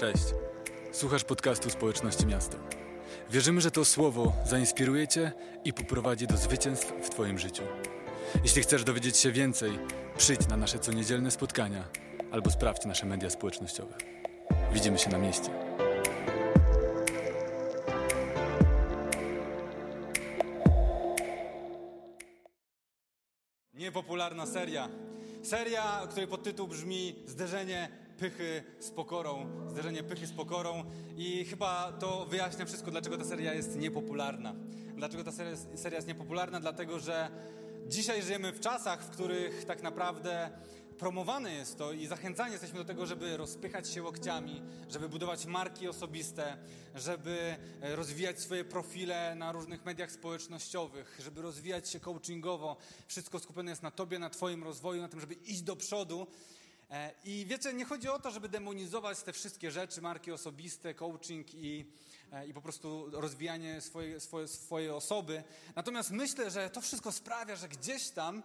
Cześć. Słuchasz podcastu Społeczności Miasta. Wierzymy, że to słowo zainspiruje Cię i poprowadzi do zwycięstw w Twoim życiu. Jeśli chcesz dowiedzieć się więcej, przyjdź na nasze coniedzielne spotkania albo sprawdź nasze media społecznościowe. Widzimy się na mieście. Niepopularna seria. Seria, której podtytuł brzmi Zderzenie pychy z pokorą. Zderzenie pychy z pokorą. I chyba to wyjaśnia wszystko, dlaczego ta seria jest niepopularna. Dlaczego ta seria, seria jest niepopularna? Dlatego, że dzisiaj żyjemy w czasach, w których tak naprawdę promowane jest to i zachęcani jesteśmy do tego, żeby rozpychać się łokciami, żeby budować marki osobiste, żeby e, rozwijać swoje profile na różnych mediach społecznościowych, żeby rozwijać się coachingowo. Wszystko skupione jest na tobie, na twoim rozwoju, na tym, żeby iść do przodu. E, I wiecie, nie chodzi o to, żeby demonizować te wszystkie rzeczy, marki osobiste, coaching i, e, i po prostu rozwijanie swojej, swojej, swojej osoby. Natomiast myślę, że to wszystko sprawia, że gdzieś tam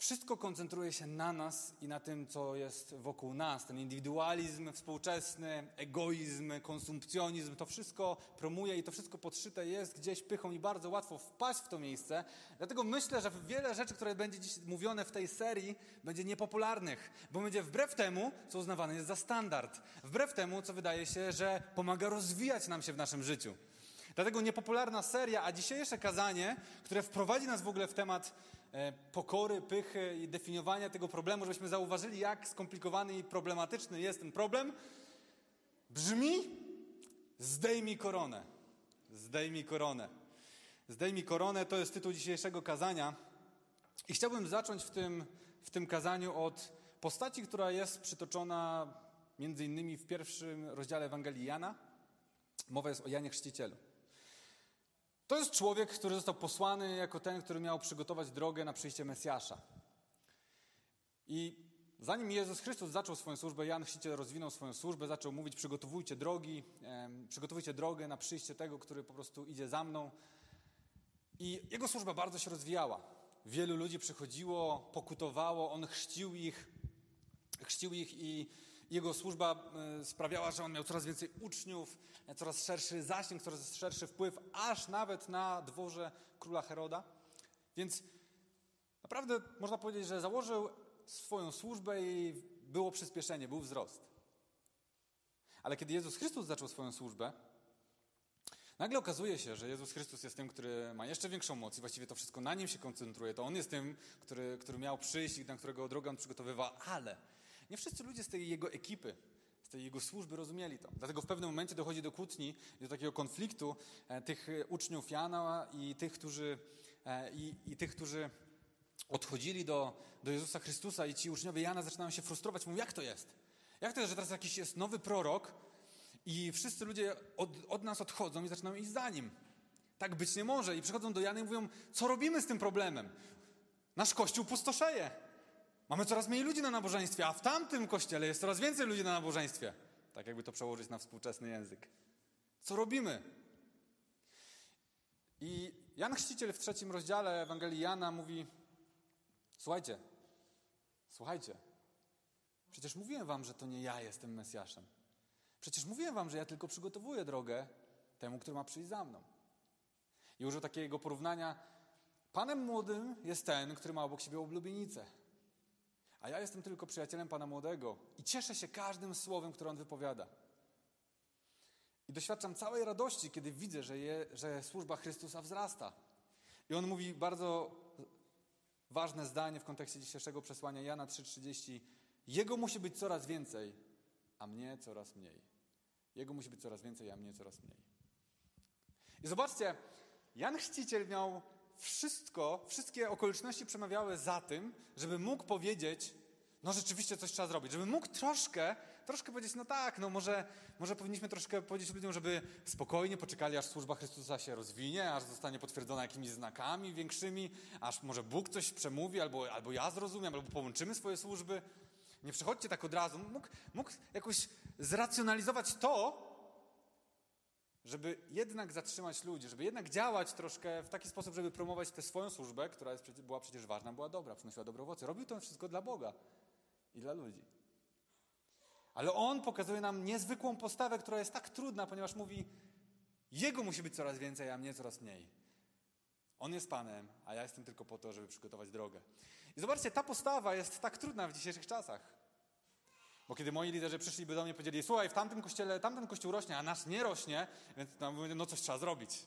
wszystko koncentruje się na nas i na tym, co jest wokół nas. Ten indywidualizm współczesny, egoizm, konsumpcjonizm, to wszystko promuje i to wszystko podszyte jest gdzieś pychą i bardzo łatwo wpaść w to miejsce. Dlatego myślę, że wiele rzeczy, które będzie dziś mówione w tej serii, będzie niepopularnych, bo będzie wbrew temu, co uznawane jest za standard. Wbrew temu, co wydaje się, że pomaga rozwijać nam się w naszym życiu. Dlatego niepopularna seria, a dzisiejsze kazanie, które wprowadzi nas w ogóle w temat pokory, pychy i definiowania tego problemu, żebyśmy zauważyli, jak skomplikowany i problematyczny jest ten problem, brzmi zdejmij koronę. Zdejmij koronę. Zdejmij koronę to jest tytuł dzisiejszego kazania. I chciałbym zacząć w tym, w tym kazaniu od postaci, która jest przytoczona między innymi w pierwszym rozdziale Ewangelii Jana. Mowa jest o Janie Chrzcicielu. To jest człowiek, który został posłany jako ten, który miał przygotować drogę na przyjście Mesjasza. I zanim Jezus Chrystus zaczął swoją służbę, Jan Chrzciciel rozwinął swoją służbę, zaczął mówić, przygotowujcie drogi, przygotowujcie drogę na przyjście tego, który po prostu idzie za mną. I jego służba bardzo się rozwijała. Wielu ludzi przychodziło, pokutowało, on chrzcił ich, chrzcił ich i jego służba e, sprawiała, że on miał coraz więcej uczniów, e, coraz szerszy zasięg, coraz szerszy wpływ, aż nawet na dworze króla Heroda. Więc naprawdę można powiedzieć, że założył swoją służbę i było przyspieszenie, był wzrost. Ale kiedy Jezus Chrystus zaczął swoją służbę, nagle okazuje się, że Jezus Chrystus jest tym, który ma jeszcze większą moc i właściwie to wszystko na nim się koncentruje. To on jest tym, który, który miał przyjść i na którego drogę on przygotowywał, ale nie wszyscy ludzie z tej jego ekipy, z tej jego służby rozumieli to. Dlatego w pewnym momencie dochodzi do kłótni, do takiego konfliktu e, tych uczniów Jana i tych, którzy, e, i, i tych, którzy odchodzili do, do Jezusa Chrystusa i ci uczniowie Jana zaczynają się frustrować. Mówią, jak to jest? Jak to jest, że teraz jakiś jest nowy prorok i wszyscy ludzie od, od nas odchodzą i zaczynają iść za nim? Tak być nie może. I przychodzą do Jana i mówią, co robimy z tym problemem? Nasz Kościół pustoszeje. Mamy coraz mniej ludzi na nabożeństwie, a w tamtym kościele jest coraz więcej ludzi na nabożeństwie. Tak jakby to przełożyć na współczesny język. Co robimy? I Jan Chrzciciel w trzecim rozdziale Ewangelii Jana mówi: Słuchajcie, słuchajcie, przecież mówiłem wam, że to nie ja jestem Mesjaszem. Przecież mówiłem wam, że ja tylko przygotowuję drogę temu, który ma przyjść za mną. I użył takiego porównania: Panem młodym jest ten, który ma obok siebie oblubienicę. A ja jestem tylko przyjacielem Pana Młodego i cieszę się każdym słowem, które On wypowiada. I doświadczam całej radości, kiedy widzę, że, je, że służba Chrystusa wzrasta. I on mówi bardzo ważne zdanie w kontekście dzisiejszego przesłania Jana 3,30. Jego musi być coraz więcej, a mnie coraz mniej. Jego musi być coraz więcej, a mnie coraz mniej. I zobaczcie, Jan Chrzciciel miał wszystko, wszystkie okoliczności przemawiały za tym, żeby mógł powiedzieć, no rzeczywiście coś trzeba zrobić, żeby mógł troszkę, troszkę powiedzieć, no tak, no może, może powinniśmy troszkę powiedzieć ludziom, żeby spokojnie poczekali, aż służba Chrystusa się rozwinie, aż zostanie potwierdzona jakimiś znakami większymi, aż może Bóg coś przemówi, albo, albo ja zrozumiem, albo połączymy swoje służby. Nie przechodźcie tak od razu. Mógł, mógł jakoś zracjonalizować to, żeby jednak zatrzymać ludzi, żeby jednak działać troszkę w taki sposób, żeby promować tę swoją służbę, która jest, była przecież ważna, była dobra, przynosiła dobre owoce. Robił to wszystko dla Boga i dla ludzi. Ale on pokazuje nam niezwykłą postawę, która jest tak trudna, ponieważ mówi, jego musi być coraz więcej, a mnie coraz mniej. On jest Panem, a ja jestem tylko po to, żeby przygotować drogę. I zobaczcie, ta postawa jest tak trudna w dzisiejszych czasach. Bo kiedy moi liderzy przyszliby do mnie i powiedzieli, słuchaj, w tamtym kościele, tamten kościół rośnie, a nasz nie rośnie, więc no, coś trzeba zrobić.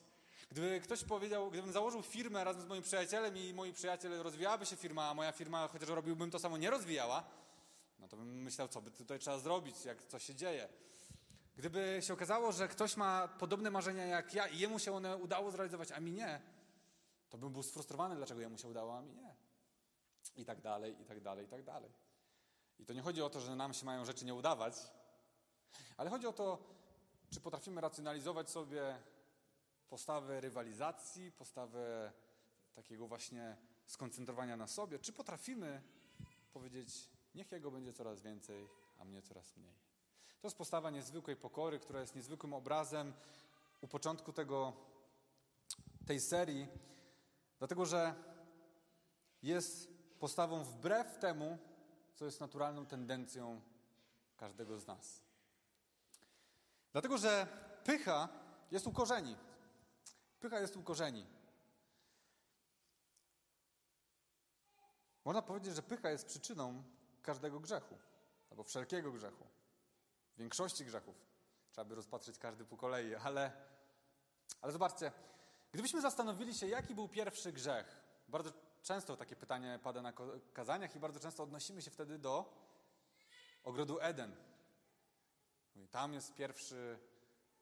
Gdyby ktoś powiedział, gdybym założył firmę razem z moim przyjacielem i moi przyjaciele rozwijałaby się firma, a moja firma, chociaż robiłbym to samo, nie rozwijała, no to bym myślał, co by tutaj trzeba zrobić, jak coś się dzieje. Gdyby się okazało, że ktoś ma podobne marzenia jak ja i jemu się one udało zrealizować, a mi nie, to bym był sfrustrowany, dlaczego jemu się udało, a mi nie. I tak dalej, i tak dalej, i tak dalej. I to nie chodzi o to, że nam się mają rzeczy nie udawać, ale chodzi o to, czy potrafimy racjonalizować sobie postawę rywalizacji, postawę takiego właśnie skoncentrowania na sobie, czy potrafimy powiedzieć, niech jego będzie coraz więcej, a mnie coraz mniej. To jest postawa niezwykłej pokory, która jest niezwykłym obrazem u początku tego, tej serii, dlatego że jest postawą wbrew temu, co jest naturalną tendencją każdego z nas. Dlatego, że pycha jest u korzeni. Pycha jest u korzeni. Można powiedzieć, że pycha jest przyczyną każdego grzechu, albo wszelkiego grzechu, większości grzechów. Trzeba by rozpatrzeć każdy po kolei, ale, ale zobaczcie, gdybyśmy zastanowili się, jaki był pierwszy grzech, bardzo często takie pytanie pada na kazaniach i bardzo często odnosimy się wtedy do ogrodu Eden. Tam jest pierwszy,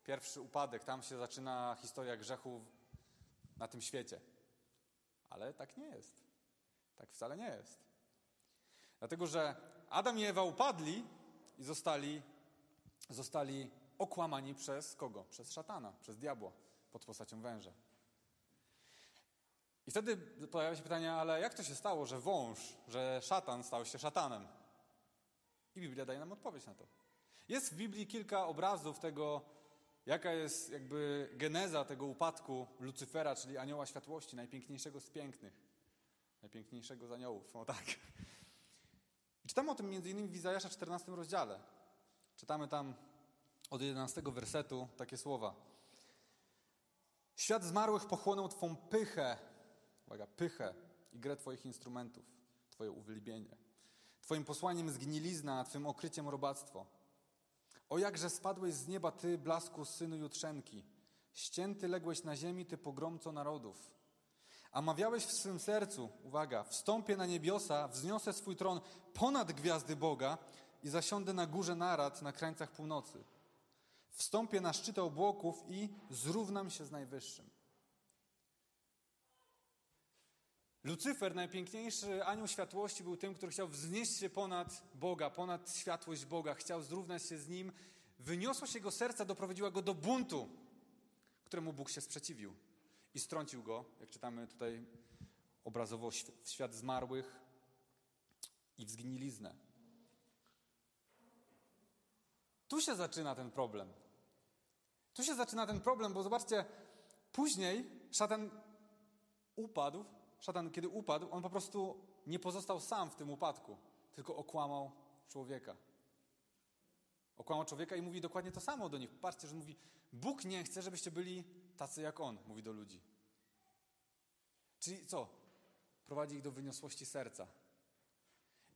pierwszy upadek, tam się zaczyna historia grzechu na tym świecie. Ale tak nie jest. Tak wcale nie jest. Dlatego, że Adam i Ewa upadli i zostali, zostali okłamani przez kogo? Przez szatana, przez diabła pod postacią węża. I wtedy pojawia się pytanie, ale jak to się stało, że wąż, że szatan stał się szatanem? I Biblia daje nam odpowiedź na to. Jest w Biblii kilka obrazów tego, jaka jest jakby geneza tego upadku Lucyfera, czyli anioła światłości, najpiękniejszego z pięknych, najpiękniejszego z aniołów, o tak. I czytamy o tym innymi w Izajasza 14 rozdziale. Czytamy tam od 11 wersetu takie słowa. Świat zmarłych pochłonął Twą pychę, uwaga, pychę i grę Twoich instrumentów, Twoje uwielbienie. Twoim posłaniem zgnilizna, a Twym okryciem robactwo. O jakże spadłeś z nieba, Ty, blasku synu Jutrzenki. Ścięty ległeś na ziemi, Ty pogromco narodów. A mawiałeś w swym sercu, uwaga, wstąpię na niebiosa, wzniosę swój tron ponad gwiazdy Boga i zasiądę na górze narad na krańcach północy. Wstąpię na szczyt obłoków i zrównam się z Najwyższym. Lucyfer, najpiękniejszy anioł światłości, był tym, który chciał wznieść się ponad Boga, ponad światłość Boga, chciał zrównać się z Nim. Wyniosłość jego serca doprowadziła go do buntu, któremu Bóg się sprzeciwił i strącił go, jak czytamy tutaj obrazowo, w świat zmarłych i w zgniliznę. Tu się zaczyna ten problem. Tu się zaczyna ten problem, bo zobaczcie, później szatan upadł, szatan kiedy upadł, on po prostu nie pozostał sam w tym upadku, tylko okłamał człowieka. Okłamał człowieka i mówi dokładnie to samo do nich. Patrzcie, że mówi, Bóg nie chce, żebyście byli tacy jak On, mówi do ludzi. Czyli co? Prowadzi ich do wyniosłości serca.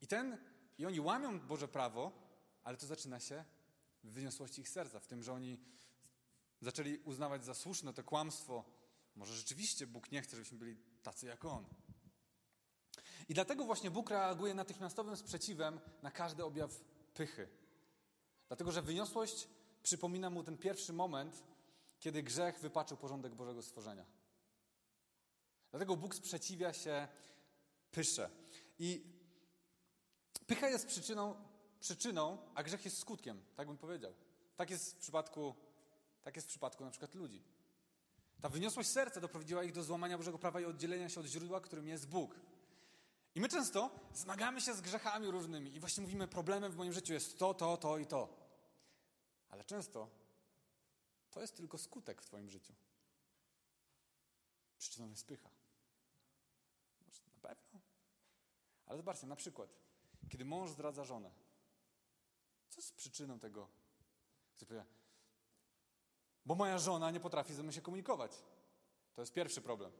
I ten, i oni łamią Boże prawo, ale to zaczyna się w wyniosłości ich serca, w tym, że oni zaczęli uznawać za słuszne to kłamstwo. Może rzeczywiście Bóg nie chce, żebyśmy byli tacy jak On. I dlatego właśnie Bóg reaguje natychmiastowym sprzeciwem na każdy objaw pychy. Dlatego, że wyniosłość przypomina mu ten pierwszy moment, kiedy grzech wypaczył porządek Bożego stworzenia. Dlatego Bóg sprzeciwia się pysze. I pycha jest przyczyną, przyczyną, a grzech jest skutkiem, tak bym powiedział. Tak jest w przypadku, tak jest w przypadku na przykład ludzi. Ta wyniosłość serca doprowadziła ich do złamania Bożego prawa i oddzielenia się od źródła, którym jest Bóg. I my często zmagamy się z grzechami różnymi i właśnie mówimy, problemem w moim życiu jest to, to, to i to. Ale często to jest tylko skutek w Twoim życiu. Przyczyną jest pycha. Na pewno. Ale zobaczcie, na przykład, kiedy mąż zdradza żonę, Co jest przyczyną tego? Ktoś powie, bo moja żona nie potrafi ze mną się komunikować. To jest pierwszy problem.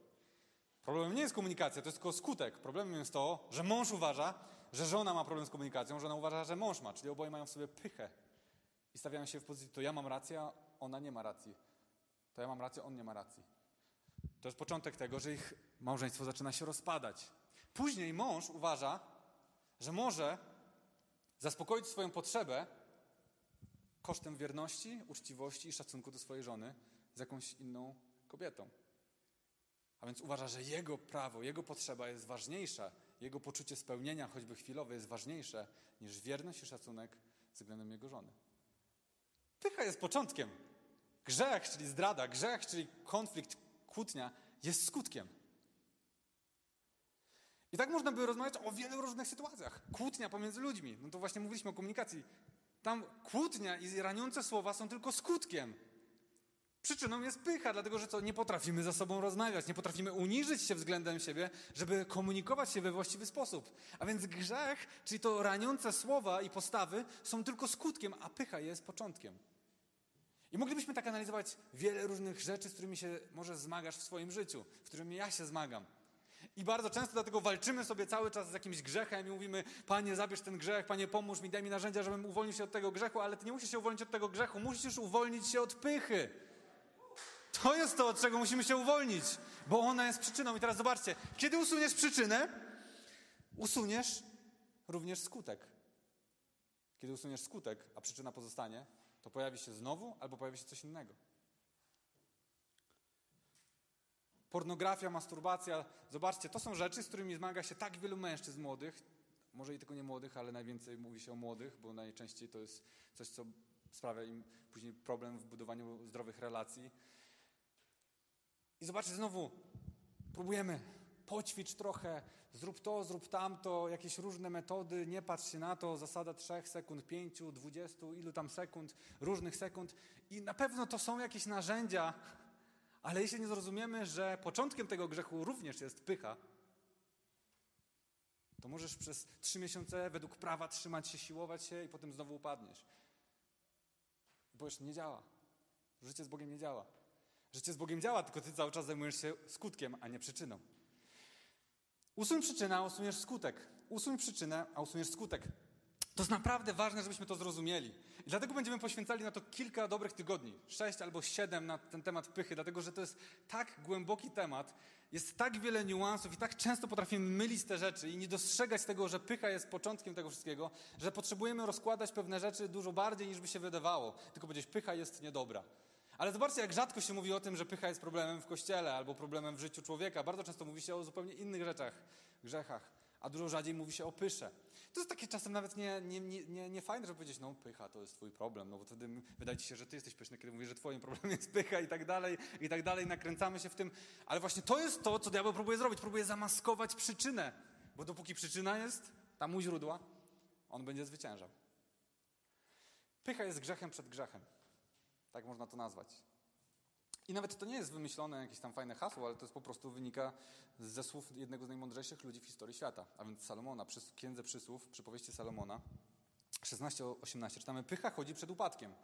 Problemem nie jest komunikacja, to jest tylko skutek. Problemem jest to, że mąż uważa, że żona ma problem z komunikacją, żona uważa, że mąż ma, czyli oboje mają w sobie pychę. I stawiają się w pozycji, to ja mam rację, a ona nie ma racji. To ja mam rację, on nie ma racji. To jest początek tego, że ich małżeństwo zaczyna się rozpadać. Później mąż uważa, że może zaspokoić swoją potrzebę kosztem wierności, uczciwości i szacunku do swojej żony z jakąś inną kobietą. A więc uważa, że jego prawo, jego potrzeba jest ważniejsza, jego poczucie spełnienia, choćby chwilowe, jest ważniejsze niż wierność i szacunek względem jego żony. Pycha jest początkiem. Grzech, czyli zdrada, grzech, czyli konflikt, kłótnia, jest skutkiem. I tak można by rozmawiać o wielu różnych sytuacjach. Kłótnia pomiędzy ludźmi. No to właśnie mówiliśmy o komunikacji. Tam kłótnia i raniące słowa są tylko skutkiem. Przyczyną jest pycha, dlatego że co? Nie potrafimy ze sobą rozmawiać, nie potrafimy uniżyć się względem siebie, żeby komunikować się we właściwy sposób. A więc grzech, czyli to raniące słowa i postawy, są tylko skutkiem, a pycha jest początkiem. I moglibyśmy tak analizować wiele różnych rzeczy, z którymi się może zmagasz w swoim życiu, w którymi ja się zmagam. I bardzo często dlatego walczymy sobie cały czas z jakimś grzechem i mówimy, Panie, zabierz ten grzech, Panie, pomóż mi, daj mi narzędzia, żebym uwolnił się od tego grzechu, ale Ty nie musisz się uwolnić od tego grzechu, musisz uwolnić się od pychy. To jest to, od czego musimy się uwolnić, bo ona jest przyczyną. I teraz zobaczcie, kiedy usuniesz przyczynę, usuniesz również skutek. Kiedy usuniesz skutek, a przyczyna pozostanie, to pojawi się znowu albo pojawi się coś innego. Pornografia, masturbacja, zobaczcie, to są rzeczy, z którymi zmaga się tak wielu mężczyzn młodych, może i tylko nie młodych, ale najwięcej mówi się o młodych, bo najczęściej to jest coś, co sprawia im później problem w budowaniu zdrowych relacji. I zobaczcie, znowu próbujemy poćwicz trochę, zrób to, zrób tamto, jakieś różne metody, nie patrz się na to, zasada trzech sekund, pięciu, dwudziestu, ilu tam sekund, różnych sekund. I na pewno to są jakieś narzędzia, ale jeśli nie zrozumiemy, że początkiem tego grzechu również jest pycha, to możesz przez trzy miesiące według prawa trzymać się, siłować się i potem znowu upadniesz. Bo już nie działa. Życie z Bogiem nie działa. Życie z Bogiem działa, tylko ty cały czas zajmujesz się skutkiem, a nie przyczyną. Usuń przyczynę, a usuniesz skutek. Usuń przyczynę, a usuniesz skutek. To jest naprawdę ważne, żebyśmy to zrozumieli. I dlatego będziemy poświęcali na to kilka dobrych tygodni, sześć albo siedem na ten temat pychy, dlatego że to jest tak głęboki temat, jest tak wiele niuansów i tak często potrafimy mylić te rzeczy i nie dostrzegać tego, że pycha jest początkiem tego wszystkiego, że potrzebujemy rozkładać pewne rzeczy dużo bardziej niż by się wydawało. Tylko powiedzieć, pycha jest niedobra. Ale zobaczcie, jak rzadko się mówi o tym, że pycha jest problemem w kościele albo problemem w życiu człowieka. Bardzo często mówi się o zupełnie innych rzeczach, grzechach, a dużo rzadziej mówi się o pysze. To jest takie czasem nawet nie, nie, nie, nie, fajne, żeby powiedzieć, no pycha to jest twój problem, no bo wtedy wydaje ci się, że ty jesteś pyszny, kiedy mówisz, że twoim problemem jest pycha i tak dalej, i tak dalej, nakręcamy się w tym. Ale właśnie to jest to, co diabeł próbuje zrobić. Próbuje zamaskować przyczynę, bo dopóki przyczyna jest tam u źródła, on będzie zwyciężał. Pycha jest grzechem przed grzechem. Tak można to nazwać. I nawet to nie jest wymyślone jakieś tam fajne hasło, ale to jest po prostu wynika ze słów jednego z najmądrzejszych ludzi w historii świata, a więc Salomona, przy Księdze Przysłów, przypowieści Salomona, 16-18, czytamy, pycha chodzi przed upadkiem,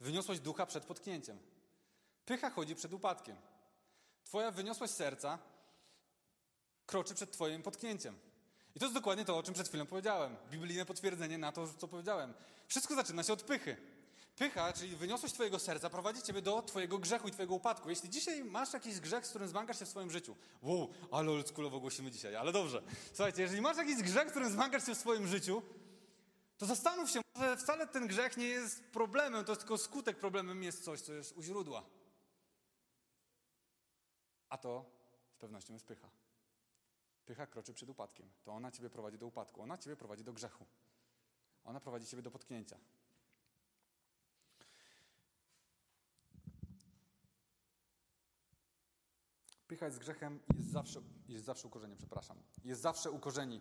wyniosłość ducha przed potknięciem. Pycha chodzi przed upadkiem. Twoja wyniosłość serca kroczy przed twoim potknięciem. I to jest dokładnie to, o czym przed chwilą powiedziałem. Biblijne potwierdzenie na to, co powiedziałem. Wszystko zaczyna się od pychy. Pycha, czyli wyniosłość Twojego serca, prowadzi Ciebie do Twojego grzechu i Twojego upadku. Jeśli dzisiaj masz jakiś grzech, z którym zmagasz się w swoim życiu, wow, ale oldschoolowo głosimy dzisiaj, ale dobrze. Słuchajcie, jeżeli masz jakiś grzech, z którym zmagasz się w swoim życiu, to zastanów się, może wcale ten grzech nie jest problemem, to tylko skutek problemem jest coś, co jest u źródła. A to z pewnością jest pycha. Pycha kroczy przed upadkiem. To ona Ciebie prowadzi do upadku, ona Ciebie prowadzi do grzechu. Ona prowadzi Ciebie do potknięcia. Pycha jest grzechem i jest zawsze, jest zawsze ukorzeni, przepraszam. Jest zawsze ukorzeni.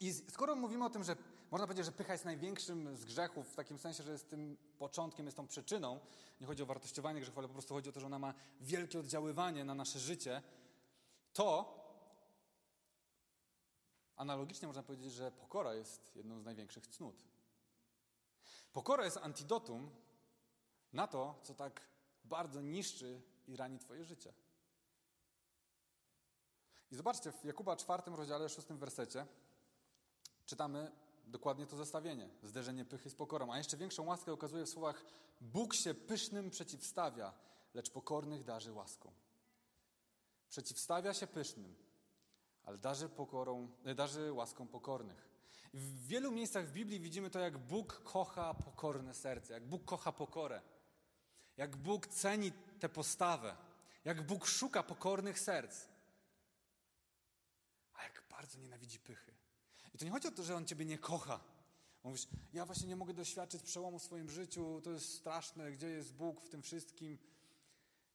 I skoro mówimy o tym, że można powiedzieć, że pycha jest największym z grzechów, w takim sensie, że jest tym początkiem, jest tą przyczyną, nie chodzi o wartościowanie grzechu, ale po prostu chodzi o to, że ona ma wielkie oddziaływanie na nasze życie, to analogicznie można powiedzieć, że pokora jest jedną z największych cnót. Pokora jest antidotum na to, co tak bardzo niszczy i rani Twoje życie. I zobaczcie, w Jakuba 4 rozdziale, 6 wersecie czytamy dokładnie to zestawienie. Zderzenie pychy z pokorą. A jeszcze większą łaskę okazuje w słowach Bóg się pysznym przeciwstawia, lecz pokornych darzy łaską. Przeciwstawia się pysznym, ale darzy, pokorą, darzy łaską pokornych. W wielu miejscach w Biblii widzimy to, jak Bóg kocha pokorne serce, jak Bóg kocha pokorę, jak Bóg ceni tę postawę, jak Bóg szuka pokornych serc, bardzo nienawidzi pychy. I to nie chodzi o to, że On Ciebie nie kocha. Mówisz, ja właśnie nie mogę doświadczyć przełomu w swoim życiu, to jest straszne, gdzie jest Bóg w tym wszystkim.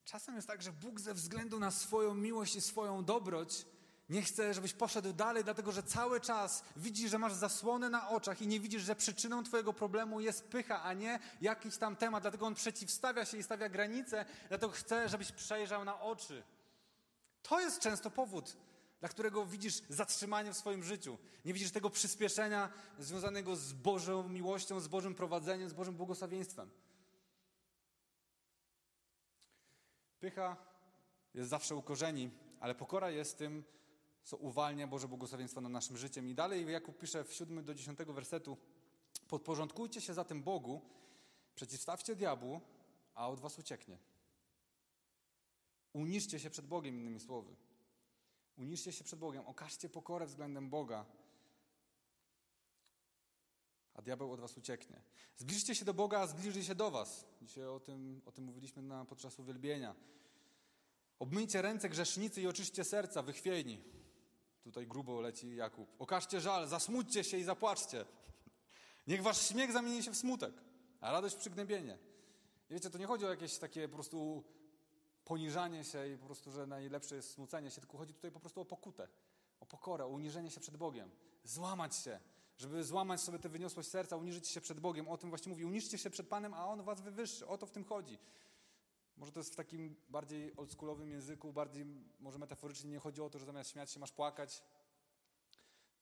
Czasem jest tak, że Bóg ze względu na swoją miłość i swoją dobroć nie chce, żebyś poszedł dalej, dlatego że cały czas widzi, że masz zasłonę na oczach i nie widzisz, że przyczyną Twojego problemu jest pycha, a nie jakiś tam temat. Dlatego On przeciwstawia się i stawia granice, dlatego chce, żebyś przejrzał na oczy. To jest często powód, dla którego widzisz zatrzymanie w swoim życiu. Nie widzisz tego przyspieszenia związanego z Bożą miłością, z Bożym prowadzeniem, z Bożym błogosławieństwem. Pycha jest zawsze u korzeni, ale pokora jest tym, co uwalnia Boże błogosławieństwo nad naszym życiem. I dalej Jakub pisze w 7 do 10 wersetu Podporządkujcie się zatem Bogu, przeciwstawcie diabłu, a od was ucieknie. Uniszcie się przed Bogiem, innymi słowy. Uniszcie się przed Bogiem, okażcie pokorę względem Boga, a diabeł od was ucieknie. Zbliżcie się do Boga, a zbliży się do was. Dzisiaj o tym, o tym mówiliśmy na, podczas uwielbienia. Obmyjcie ręce grzesznicy i oczyście serca, wychwiejni. Tutaj grubo leci Jakub. Okażcie żal, zasmućcie się i zapłaczcie. Niech wasz śmiech zamieni się w smutek, a radość w przygnębienie. I wiecie, to nie chodzi o jakieś takie po prostu poniżanie się i po prostu, że najlepsze jest smucenie się, tylko chodzi tutaj po prostu o pokutę, o pokorę, o uniżenie się przed Bogiem. Złamać się, żeby złamać sobie tę wyniosłość serca, uniżyć się przed Bogiem. O tym właśnie mówi. Uniżcie się przed Panem, a On was wywyższy. O to w tym chodzi. Może to jest w takim bardziej oldschoolowym języku, bardziej może metaforycznie nie chodzi o to, że zamiast śmiać się masz płakać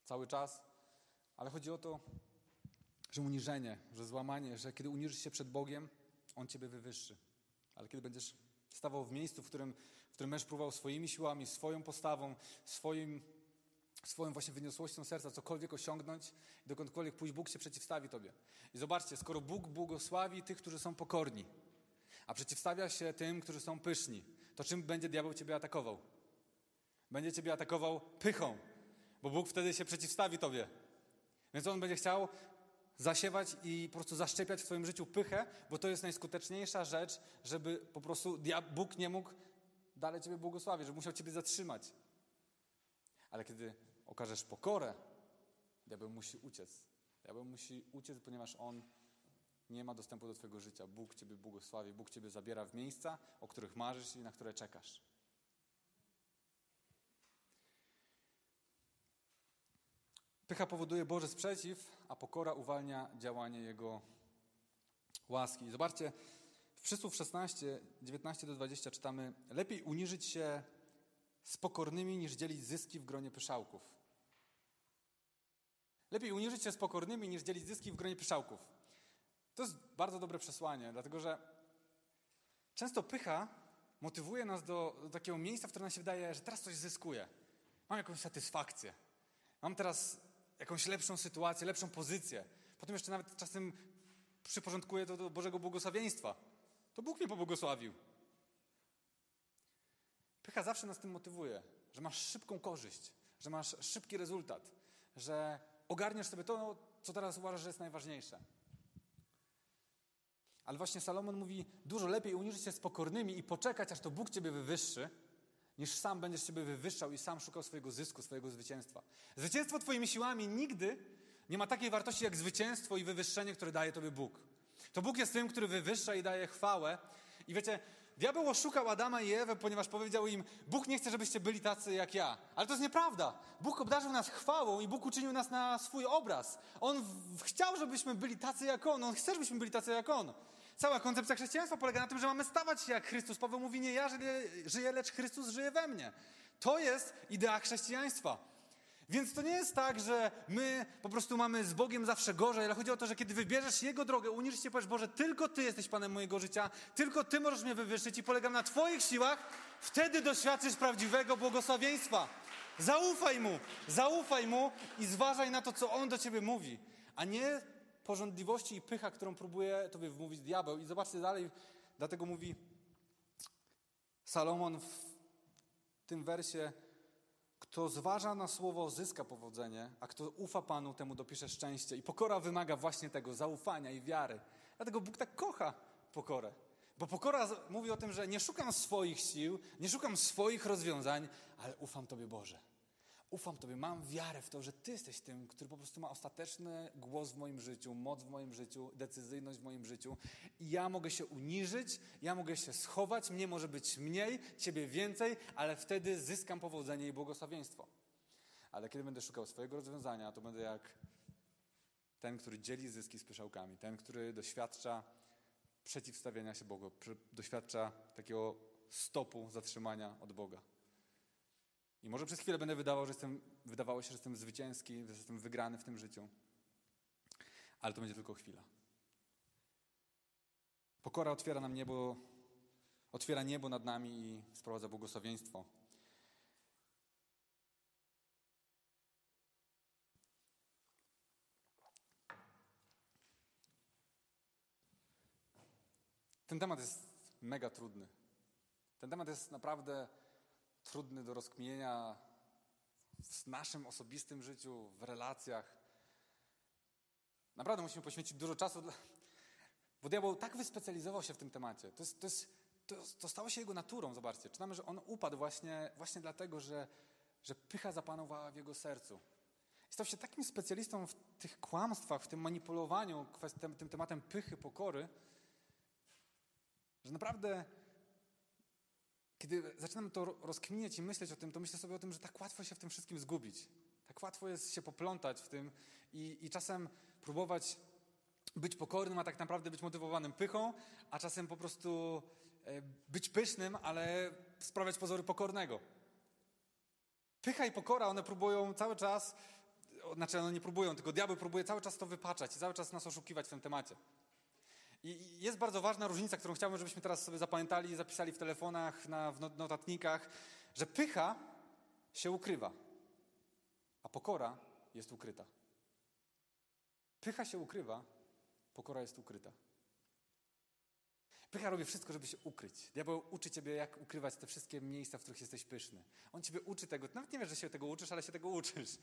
cały czas, ale chodzi o to, że uniżenie, że złamanie, że kiedy uniżysz się przed Bogiem, On ciebie wywyższy. Ale kiedy będziesz stawał w miejscu, w którym, w którym będziesz próbował swoimi siłami, swoją postawą, swoim, swoją właśnie wyniosłością serca cokolwiek osiągnąć dokądkolwiek pójść, Bóg się przeciwstawi tobie. I zobaczcie, skoro Bóg błogosławi tych, którzy są pokorni, a przeciwstawia się tym, którzy są pyszni, to czym będzie diabeł ciebie atakował? Będzie ciebie atakował pychą, bo Bóg wtedy się przeciwstawi tobie. Więc on będzie chciał zasiewać i po prostu zaszczepiać w swoim życiu pychę, bo to jest najskuteczniejsza rzecz, żeby po prostu Bóg nie mógł dalej ciebie błogosławić, żeby musiał ciebie zatrzymać. Ale kiedy okażesz pokorę, diabeł musi uciec. Diabeł musi uciec, ponieważ on nie ma dostępu do Twojego życia. Bóg Ciebie błogosławi, Bóg Ciebie zabiera w miejsca, o których marzysz i na które czekasz. Pycha powoduje Boży sprzeciw, a pokora uwalnia działanie Jego łaski. Zobaczcie, w Przysłów 16, 19 do 20 czytamy Lepiej uniżyć się z pokornymi, niż dzielić zyski w gronie pyszałków. Lepiej uniżyć się z pokornymi, niż dzielić zyski w gronie pyszałków. To jest bardzo dobre przesłanie, dlatego że często pycha motywuje nas do, do takiego miejsca, w którym nam się wydaje, że teraz coś zyskuję. Mam jakąś satysfakcję. Mam teraz jakąś lepszą sytuację, lepszą pozycję. Potem jeszcze nawet czasem przyporządkuję to do Bożego błogosławieństwa. To Bóg mnie pobłogosławił. Pycha zawsze nas tym motywuje, że masz szybką korzyść, że masz szybki rezultat, że ogarniesz sobie to, co teraz uważasz, że jest najważniejsze. Ale właśnie Salomon mówi, dużo lepiej uniżyć się z pokornymi i poczekać, aż to Bóg ciebie wywyższy, niż sam będziesz siebie wywyższał i sam szukał swojego zysku, swojego zwycięstwa. Zwycięstwo twoimi siłami nigdy nie ma takiej wartości jak zwycięstwo i wywyższenie, które daje tobie Bóg. To Bóg jest tym, który wywyższa i daje chwałę. I wiecie, diabeł oszukał Adama i Ewę, ponieważ powiedział im, Bóg nie chce, żebyście byli tacy jak ja. Ale to jest nieprawda. Bóg obdarzył nas chwałą i Bóg uczynił nas na swój obraz. On chciał, żebyśmy byli tacy jak On. On chce, żebyśmy byli tacy jak On. Cała koncepcja chrześcijaństwa polega na tym, że mamy stawać się jak Chrystus. Paweł mówi, nie ja żyję, lecz Chrystus żyje we mnie. To jest idea chrześcijaństwa. Więc to nie jest tak, że my po prostu mamy z Bogiem zawsze gorzej, ale chodzi o to, że kiedy wybierzesz Jego drogę, uniżysz się, powiesz, Boże, tylko Ty jesteś Panem mojego życia, tylko Ty możesz mnie wywyższyć i polegam na Twoich siłach, wtedy doświadczysz prawdziwego błogosławieństwa. Zaufaj Mu, zaufaj Mu i zważaj na to, co On do Ciebie mówi, a nie porządliwości i pycha, którą próbuje Tobie wmówić diabeł. I zobaczcie dalej, dlatego mówi Salomon w tym wersie, kto zważa na słowo, zyska powodzenie, a kto ufa Panu, temu dopisze szczęście. I pokora wymaga właśnie tego zaufania i wiary. Dlatego Bóg tak kocha pokorę. Bo pokora mówi o tym, że nie szukam swoich sił, nie szukam swoich rozwiązań, ale ufam Tobie, Boże. Ufam Tobie, mam wiarę w to, że Ty jesteś tym, który po prostu ma ostateczny głos w moim życiu, moc w moim życiu, decyzyjność w moim życiu. I ja mogę się uniżyć, ja mogę się schować, mnie może być mniej, Ciebie więcej, ale wtedy zyskam powodzenie i błogosławieństwo. Ale kiedy będę szukał swojego rozwiązania, to będę jak ten, który dzieli zyski z pyszałkami, ten, który doświadcza przeciwstawiania się Bogu, doświadcza takiego stopu zatrzymania od Boga. I może przez chwilę będę wydawał, że jestem, wydawało się, że jestem zwycięski, że jestem wygrany w tym życiu. Ale to będzie tylko chwila. Pokora otwiera nam niebo, otwiera niebo nad nami i sprowadza błogosławieństwo. Ten temat jest mega trudny. Ten temat jest naprawdę trudny do rozkminienia w naszym osobistym życiu, w relacjach. Naprawdę musimy poświęcić dużo czasu, dla... bo diabeł tak wyspecjalizował się w tym temacie. To, jest, to, jest, to, to stało się jego naturą, zobaczcie. Czytamy, że on upadł właśnie, właśnie dlatego, że, że pycha zapanowała w jego sercu. I stał się takim specjalistą w tych kłamstwach, w tym manipulowaniu tym, tematem pychy, pokory, że naprawdę kiedy zaczynam to rozkminiać i myśleć o tym, to myślę sobie o tym, że tak łatwo się w tym wszystkim zgubić. Tak łatwo jest się poplątać w tym i, i czasem próbować być pokornym, a tak naprawdę być motywowanym pychą, a czasem po prostu e, być pysznym, ale sprawiać pozory pokornego. Pycha i pokora, one próbują cały czas, znaczy one nie próbują, tylko diabeł próbuje cały czas to wypaczać i cały czas nas oszukiwać w tym temacie. I jest bardzo ważna różnica, którą chciałbym, żebyśmy teraz sobie zapamiętali zapisali w telefonach, na, w notatnikach, że pycha się ukrywa, a pokora jest ukryta. Pycha się ukrywa, pokora jest ukryta. Pycha robi wszystko, żeby się ukryć. Diabeł uczy ciebie, jak ukrywać te wszystkie miejsca, w których jesteś pyszny. On ciebie uczy tego. Nawet nie wiesz, że się tego uczysz, ale się tego uczysz.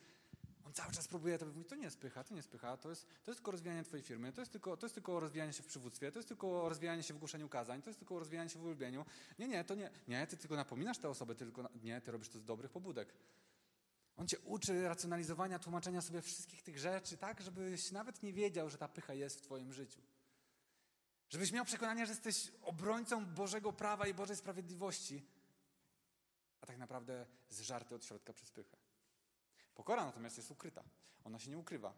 On cały czas próbuje to mówić, to nie jest to nie jest to jest, to jest tylko rozwijanie twojej firmy, to jest, tylko, to jest tylko rozwijanie się w przywództwie, to jest tylko rozwijanie się w głoszeniu kazań, to jest tylko rozwijanie się w uwielbieniu. Nie, nie, to nie, nie, ty tylko napominasz te osoby, tylko, nie, ty robisz to z dobrych pobudek. On cię uczy racjonalizowania, tłumaczenia sobie wszystkich tych rzeczy, tak, żebyś nawet nie wiedział, że ta pycha jest w twoim życiu. Żebyś miał przekonanie, że jesteś obrońcą Bożego prawa i Bożej sprawiedliwości, a tak naprawdę zżarty od środka przez pychę. Pokora natomiast jest ukryta. Ona się nie ukrywa,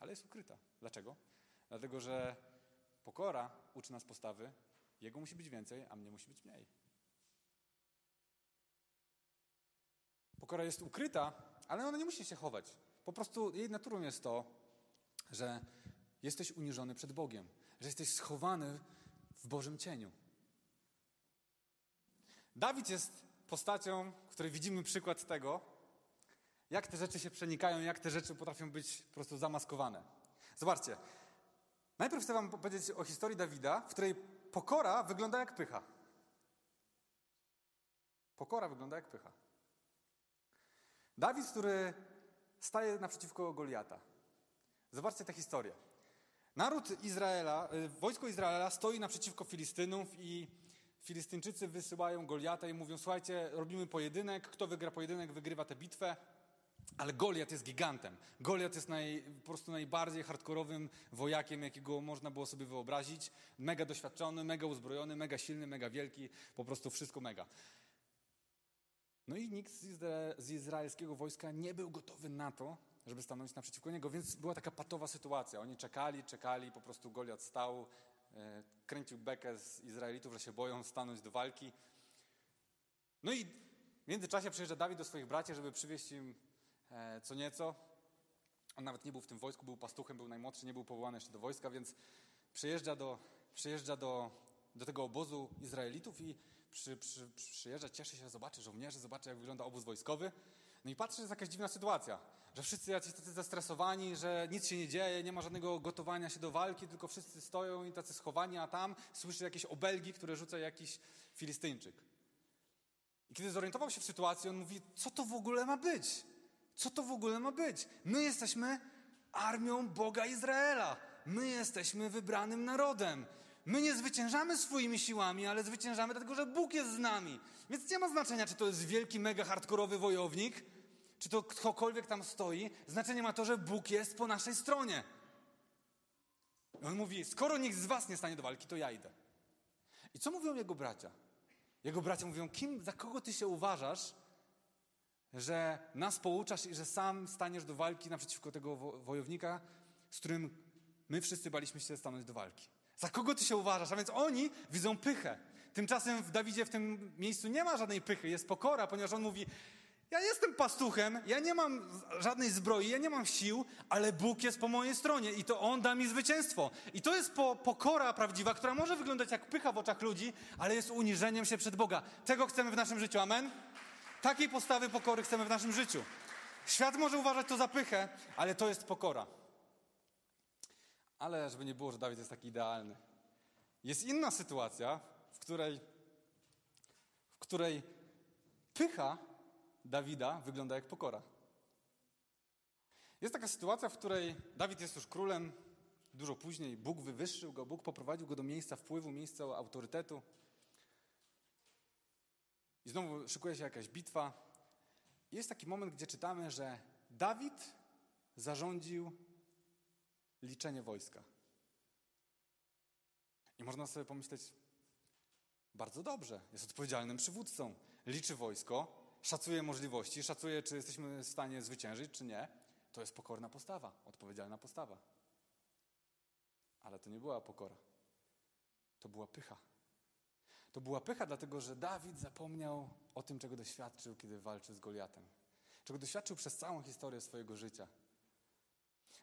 ale jest ukryta. Dlaczego? Dlatego, że pokora uczy nas postawy, jego musi być więcej, a mnie musi być mniej. Pokora jest ukryta, ale ona nie musi się chować. Po prostu jej naturą jest to, że jesteś uniżony przed Bogiem, że jesteś schowany w Bożym cieniu. Dawid jest postacią, której widzimy przykład tego, jak te rzeczy się przenikają, jak te rzeczy potrafią być po prostu zamaskowane. Zobaczcie. Najpierw chcę wam powiedzieć o historii Dawida, w której pokora wygląda jak pycha. Pokora wygląda jak pycha. Dawid, który staje naprzeciwko Goliata. Zobaczcie tę historię. Naród Izraela, y, wojsko Izraela stoi naprzeciwko Filistynów i Filistyńczycy wysyłają Goliata i mówią: Słuchajcie, robimy pojedynek. Kto wygra pojedynek, wygrywa tę bitwę. Ale Goliat jest gigantem. Goliat jest naj, po prostu najbardziej hardkorowym wojakiem, jakiego można było sobie wyobrazić. Mega doświadczony, mega uzbrojony, mega silny, mega wielki. Po prostu wszystko mega. No i nikt z, izra z izraelskiego wojska nie był gotowy na to, żeby stanąć naprzeciwko niego, więc była taka patowa sytuacja. Oni czekali, czekali, po prostu Goliat stał, e, kręcił bekę z Izraelitów, że się boją stanąć do walki. No i w międzyczasie przyjeżdża Dawid do swoich braci, żeby przywieźć im co nieco. On nawet nie był w tym wojsku, był pastuchem, był najmłodszy, nie był powołany jeszcze do wojska, więc przyjeżdża do, przyjeżdża do, do tego obozu Izraelitów i przy, przy, przyjeżdża, cieszy się, zobaczy żołnierzy, zobaczy jak wygląda obóz wojskowy. No i patrzy, że jest jakaś dziwna sytuacja, że wszyscy jacyś tacy zestresowani, że nic się nie dzieje, nie ma żadnego gotowania się do walki, tylko wszyscy stoją i tacy schowani, a tam słyszy jakieś obelgi, które rzuca jakiś Filistyńczyk. I kiedy zorientował się w sytuacji, on mówi, co to w ogóle ma być? Co to w ogóle ma być? My jesteśmy armią Boga Izraela. My jesteśmy wybranym narodem. My nie zwyciężamy swoimi siłami, ale zwyciężamy dlatego, że Bóg jest z nami. Więc nie ma znaczenia, czy to jest wielki, mega hardkorowy wojownik, czy to ktokolwiek tam stoi. Znaczenie ma to, że Bóg jest po naszej stronie. I on mówi, skoro nikt z was nie stanie do walki, to ja idę. I co mówią jego bracia? Jego bracia mówią, kim, za kogo ty się uważasz, że nas pouczasz i że sam staniesz do walki naprzeciwko tego wojownika, z którym my wszyscy baliśmy się stanąć do walki. Za kogo ty się uważasz? A więc oni widzą pychę. Tymczasem w Dawidzie w tym miejscu nie ma żadnej pychy, jest pokora, ponieważ on mówi: Ja jestem pastuchem, ja nie mam żadnej zbroi, ja nie mam sił, ale Bóg jest po mojej stronie i to On da mi zwycięstwo. I to jest po, pokora prawdziwa, która może wyglądać jak pycha w oczach ludzi, ale jest uniżeniem się przed Boga. Tego chcemy w naszym życiu. Amen? Takiej postawy pokory chcemy w naszym życiu. Świat może uważać to za pychę, ale to jest pokora. Ale żeby nie było, że Dawid jest taki idealny. Jest inna sytuacja, w której, w której pycha Dawida wygląda jak pokora. Jest taka sytuacja, w której Dawid jest już królem, dużo później Bóg wywyższył go, Bóg poprowadził go do miejsca wpływu, miejsca autorytetu. I znowu szykuje się jakaś bitwa. Jest taki moment, gdzie czytamy, że Dawid zarządził liczenie wojska. I można sobie pomyśleć, bardzo dobrze, jest odpowiedzialnym przywódcą. Liczy wojsko, szacuje możliwości, szacuje, czy jesteśmy w stanie zwyciężyć, czy nie. To jest pokorna postawa, odpowiedzialna postawa. Ale to nie była pokora. To była pycha. To była pycha, dlatego że Dawid zapomniał o tym, czego doświadczył, kiedy walczył z Goliatem. Czego doświadczył przez całą historię swojego życia.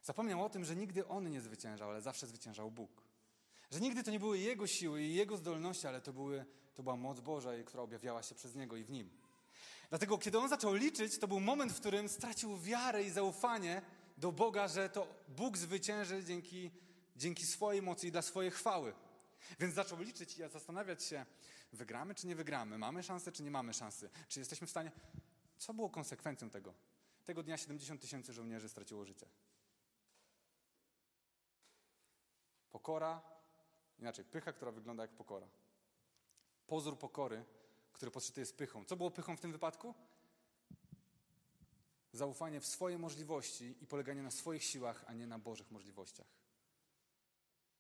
Zapomniał o tym, że nigdy on nie zwyciężał, ale zawsze zwyciężał Bóg. Że nigdy to nie były jego siły i jego zdolności, ale to, były, to była moc Boża, która objawiała się przez niego i w nim. Dlatego, kiedy on zaczął liczyć, to był moment, w którym stracił wiarę i zaufanie do Boga, że to Bóg zwycięży dzięki, dzięki swojej mocy i dla swojej chwały. Więc zaczął liczyć i zastanawiać się, wygramy czy nie wygramy, mamy szansę czy nie mamy szansy, czy jesteśmy w stanie. Co było konsekwencją tego? Tego dnia 70 tysięcy żołnierzy straciło życie. Pokora, inaczej, pycha, która wygląda jak pokora. Pozór pokory, który podszyty jest pychą. Co było pychą w tym wypadku? Zaufanie w swoje możliwości i poleganie na swoich siłach, a nie na Bożych możliwościach.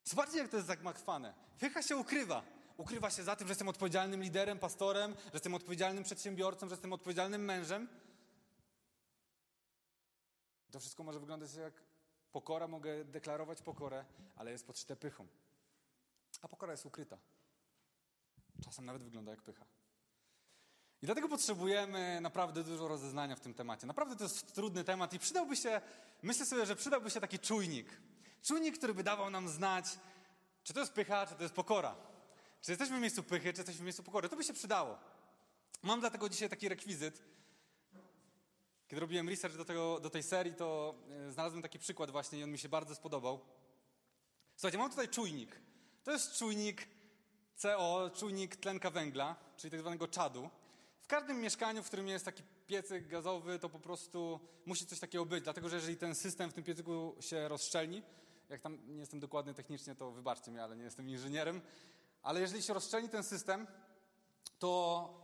Zobaczcie, jak to jest zagmatwane. Pycha się ukrywa. Ukrywa się za tym, że jestem odpowiedzialnym liderem, pastorem, że jestem odpowiedzialnym przedsiębiorcą, że jestem odpowiedzialnym mężem. To wszystko może wyglądać jak Pokora, mogę deklarować pokorę, ale jest podszyte pychą. A pokora jest ukryta. Czasem nawet wygląda jak pycha. I dlatego potrzebujemy naprawdę dużo rozeznania w tym temacie. Naprawdę to jest trudny temat i przydałby się, myślę sobie, że przydałby się taki czujnik. Czujnik, który by dawał nam znać, czy to jest pycha, czy to jest pokora. Czy jesteśmy w miejscu pychy, czy jesteśmy w miejscu pokory. To by się przydało. Mam dlatego dzisiaj taki rekwizyt, kiedy robiłem research do, tego, do tej serii, to e, znalazłem taki przykład właśnie i on mi się bardzo spodobał. Słuchajcie, mam tutaj czujnik. To jest czujnik CO, czujnik tlenka węgla, czyli tak zwanego czadu. W każdym mieszkaniu, w którym jest taki piecyk gazowy, to po prostu musi coś takiego być, dlatego że jeżeli ten system w tym piecyku się rozszczelni, jak tam nie jestem dokładny technicznie, to wybaczcie mi, ale nie jestem inżynierem, ale jeżeli się rozszczelni ten system, to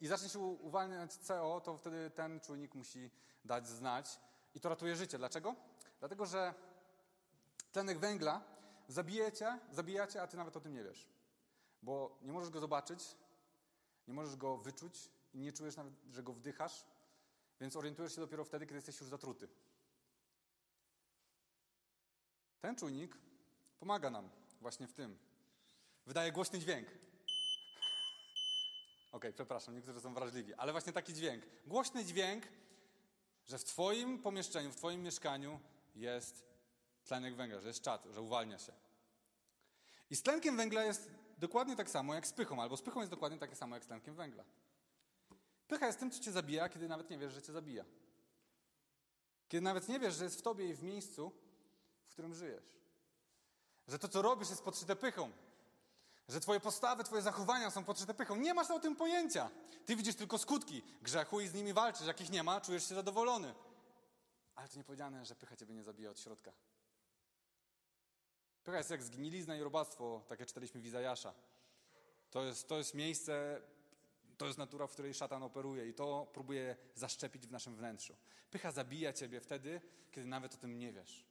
i zacznie się uwalniać CO, to wtedy ten czujnik musi dać znać i to ratuje życie. Dlaczego? Dlatego, że tlenek węgla zabijecie, zabijacie, a ty nawet o tym nie wiesz. Bo nie możesz go zobaczyć, nie możesz go wyczuć i nie czujesz nawet, że go wdychasz, więc orientujesz się dopiero wtedy, kiedy jesteś już zatruty. Ten czujnik pomaga nam właśnie w tym. Wydaje głośny dźwięk. Okay, przepraszam, niektórzy są wrażliwi, ale właśnie taki dźwięk. Głośny dźwięk, że w Twoim pomieszczeniu, w Twoim mieszkaniu jest tlenek węgla, że jest czad, że uwalnia się. I z tlenkiem węgla jest dokładnie tak samo jak z pychą, albo z pychą jest dokładnie takie samo jak z tlenkiem węgla. Pycha jest tym, co cię zabija, kiedy nawet nie wiesz, że cię zabija. Kiedy nawet nie wiesz, że jest w tobie i w miejscu, którym żyjesz. Że to, co robisz, jest podszyte pychą. Że twoje postawy, twoje zachowania są podszyte pychą. Nie masz o tym pojęcia. Ty widzisz tylko skutki grzechu i z nimi walczysz. Jakich nie ma, czujesz się zadowolony. Ale to nie powiedziane, że pycha ciebie nie zabija od środka. Pycha jest jak zgnilizna i robactwo, tak jak czytaliśmy w Izajasza. To jest, to jest miejsce, to jest natura, w której szatan operuje i to próbuje zaszczepić w naszym wnętrzu. Pycha zabija ciebie wtedy, kiedy nawet o tym nie wiesz.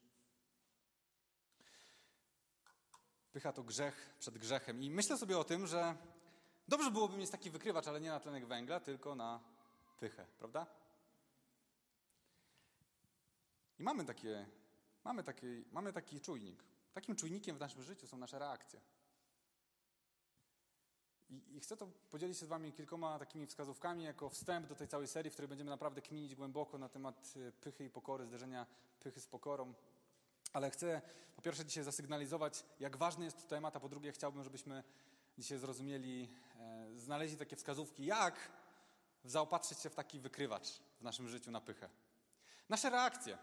Pycha to grzech przed grzechem. I myślę sobie o tym, że dobrze byłoby mieć taki wykrywacz, ale nie na tlenek węgla, tylko na pychę, prawda? I mamy, takie, mamy, taki, mamy taki czujnik. Takim czujnikiem w naszym życiu są nasze reakcje. I, I, chcę to podzielić się z Wami kilkoma takimi wskazówkami jako wstęp do tej całej serii, w której będziemy naprawdę kminić głęboko na temat y, pychy i pokory, zderzenia pychy z pokorą. Ale chcę po pierwsze dzisiaj zasygnalizować, jak ważny jest temat, a po drugie chciałbym, żebyśmy dzisiaj zrozumieli, e, znaleźli takie wskazówki, jak zaopatrzyć się w taki wykrywacz w naszym życiu na pychę. Nasze reakcje,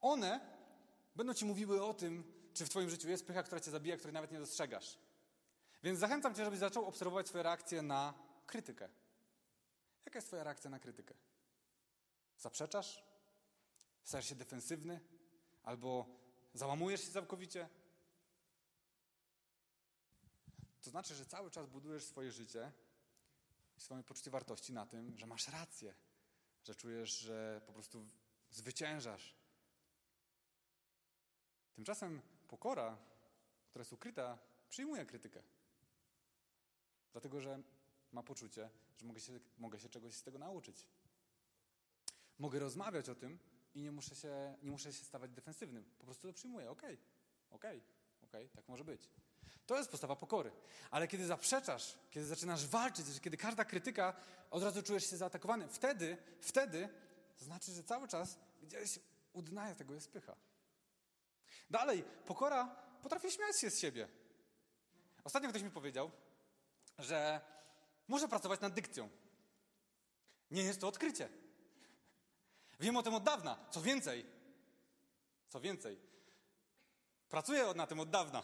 one będą Ci mówiły o tym, czy w Twoim życiu jest pycha, która Cię zabija, której nawet nie dostrzegasz. Więc zachęcam Cię, żebyś zaczął obserwować swoje reakcje na krytykę. Jaka jest Twoja reakcja na krytykę? Zaprzeczasz? Stajesz się defensywny? Albo załamujesz się całkowicie? To znaczy, że cały czas budujesz swoje życie i swoje poczucie wartości na tym, że masz rację, że czujesz, że po prostu zwyciężasz. Tymczasem pokora, która jest ukryta, przyjmuje krytykę. Dlatego, że ma poczucie, że mogę się, mogę się czegoś z tego nauczyć. Mogę rozmawiać o tym i nie muszę się, nie muszę się stawać defensywnym. Po prostu to przyjmuję. Okej, okay, okej, okay, okej, okay, tak może być. To jest postawa pokory. Ale kiedy zaprzeczasz, kiedy zaczynasz walczyć, kiedy każda krytyka, od razu czujesz się zaatakowany, wtedy, wtedy znaczy, że cały czas gdzieś u dna tego jest pycha. Dalej, pokora potrafi śmiać się z siebie. Ostatnio ktoś mi powiedział, że muszę pracować nad dykcją. Nie jest to odkrycie. Wiem o tym od dawna. Co więcej, co więcej, pracuję na tym od dawna.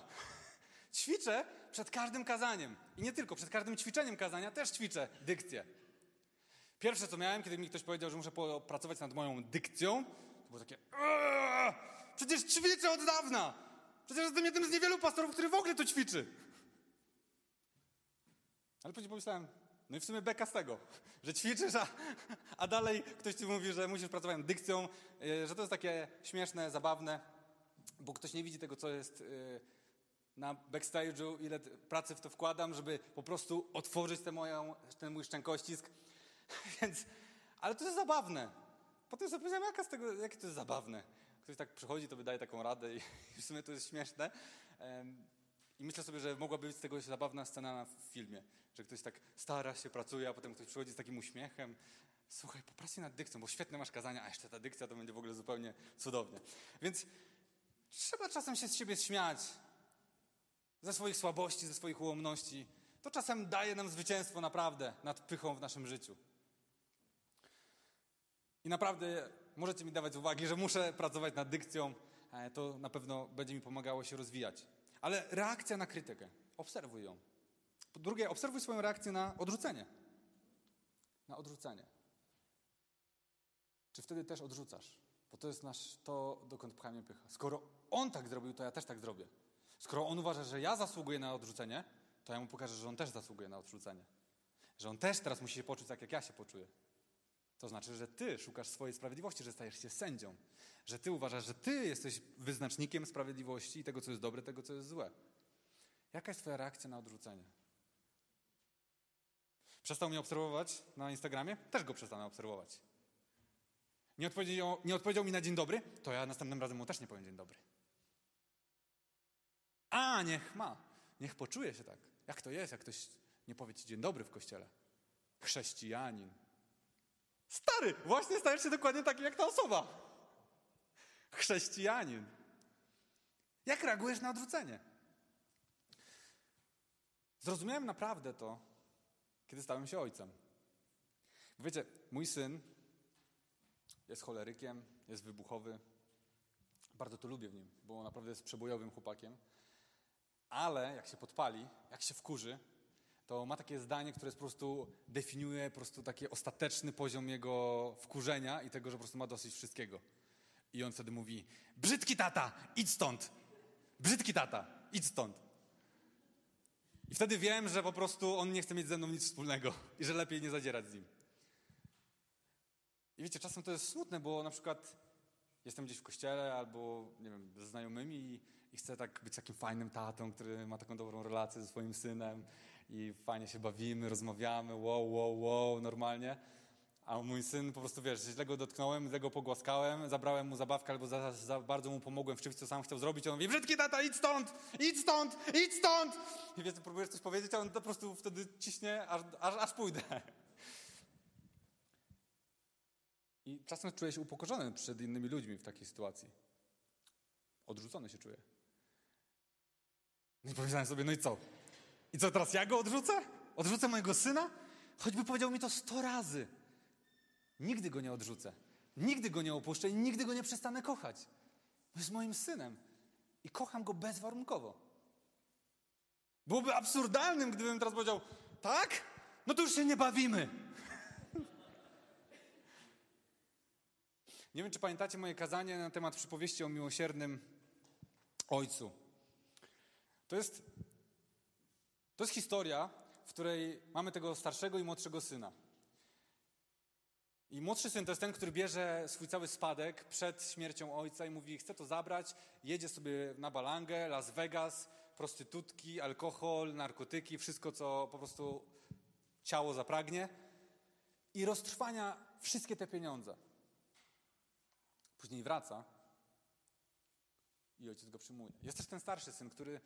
Ćwiczę przed każdym kazaniem. I nie tylko, przed każdym ćwiczeniem kazania też ćwiczę dykcję. Pierwsze, co miałem, kiedy mi ktoś powiedział, że muszę pracować nad moją dykcją, to było takie Przecież ćwiczę od dawna! Przecież jestem jednym z niewielu pastorów, który w ogóle to ćwiczy. Ale później pomyślałem, no i w sumie beka z tego, że ćwiczysz, a, a dalej ktoś ci mówi, że musisz pracować nad dykcją, e, że to jest takie śmieszne, zabawne, bo ktoś nie widzi tego, co jest e, na backstage'u, ile pracy w to wkładam, żeby po prostu otworzyć tę moją, ten mój szczękościsk. Więc, ale to jest zabawne. Potem sobie powiedziałem, jaka z tego, jakie to jest zabawne. Ktoś tak przychodzi, to wydaje taką radę i w sumie to jest śmieszne. I myślę sobie, że mogłaby być z tego zabawna scena w filmie, że ktoś tak stara się, pracuje, a potem ktoś przychodzi z takim uśmiechem. Słuchaj, popracuj nad dykcją, bo świetne masz kazania, a jeszcze ta dykcja to będzie w ogóle zupełnie cudownie. Więc trzeba czasem się z siebie śmiać, ze swoich słabości, ze swoich ułomności. To czasem daje nam zwycięstwo naprawdę nad pychą w naszym życiu. I naprawdę możecie mi dawać uwagi, że muszę pracować nad dykcją. E, to na pewno będzie mi pomagało się rozwijać. Ale reakcja na krytykę. Obserwuj ją. Po drugie, obserwuj swoją reakcję na odrzucenie. Na odrzucenie. Czy wtedy też odrzucasz? Bo to jest nasz, to dokąd pcha mnie pycha. Skoro on tak zrobił, to ja też tak zrobię. Skoro on uważa, że ja zasługuję na odrzucenie, to ja mu pokażę, że on też zasługuje na odrzucenie. Że on też teraz musi się poczuć tak, jak ja się poczuję. To znaczy, że ty szukasz swojej sprawiedliwości, że stajesz się sędzią. Że ty uważasz, że ty jesteś wyznacznikiem sprawiedliwości i tego, co jest dobre, tego, co jest złe. Jaka jest twoja reakcja na odrzucenie? Przestał mnie obserwować na Instagramie? Też go przestanę obserwować. Nie odpowiedział, nie odpowiedział mi na dzień dobry? To ja następnym razem mu też nie powiem dzień dobry. A, niech ma. Niech poczuje się tak. Jak to jest, jak ktoś nie powie ci dzień dobry w kościele? Chrześcijanin. Stary, właśnie stajesz się dokładnie taki jak ta osoba. Chrześcijanin. Jak reagujesz na odrzucenie? Zrozumiałem naprawdę to, kiedy stałem się ojcem. Wiecie, mój syn jest cholerykiem, jest wybuchowy. Bardzo to lubię w nim, bo naprawdę jest przebojowym chłopakiem. Ale jak się podpali, jak się wkurzy, to ma takie zdanie, które po prostu definiuje po prostu taki ostateczny poziom jego wkurzenia i tego, że po prostu ma dosyć wszystkiego. I on wtedy mówi: Brzydki tata, idź stąd! Brzydki tata, idź stąd! I wtedy wiem, że po prostu on nie chce mieć ze mną nic wspólnego i że lepiej nie zadzierać z nim. I wiecie, czasem to jest smutne, bo na przykład jestem gdzieś w kościele albo, nie wiem, ze znajomymi i, i chcę tak być takim fajnym tatą, który ma taką dobrą relację ze swoim synem i fajnie się bawimy, rozmawiamy, wow, wow, wow, normalnie. A mój syn po prostu, wiesz, źle go dotknąłem, źle go pogłaskałem, zabrałem mu zabawkę albo za, za bardzo mu pomogłem w czymś, co sam chciał zrobić. On mówi, brzydki tata, idź stąd, idź stąd, idź stąd. I wiesz, próbujesz coś powiedzieć, a on po prostu wtedy ciśnie, aż, aż, aż pójdę. I czasem czuję się upokorzony przed innymi ludźmi w takiej sytuacji. Odrzucony się czuję. I powiedziałem sobie, no i co? I co, teraz ja go odrzucę? Odrzucę mojego syna? Choćby powiedział mi to sto razy. Nigdy go nie odrzucę. Nigdy go nie opuszczę i nigdy go nie przestanę kochać. Bo jest moim synem. I kocham go bezwarunkowo. Byłoby absurdalnym, gdybym teraz powiedział, tak? No to już się nie bawimy. Nie wiem, czy pamiętacie moje kazanie na temat przypowieści o miłosiernym ojcu. To jest, to jest historia, w której mamy tego starszego i młodszego syna. I młodszy syn to jest ten, który bierze swój cały spadek przed śmiercią ojca i mówi: Chcę to zabrać. Jedzie sobie na balangę, Las Vegas, prostytutki, alkohol, narkotyki, wszystko, co po prostu ciało zapragnie. I roztrwania wszystkie te pieniądze. Później wraca i ojciec go przyjmuje. Jest też ten starszy syn, który,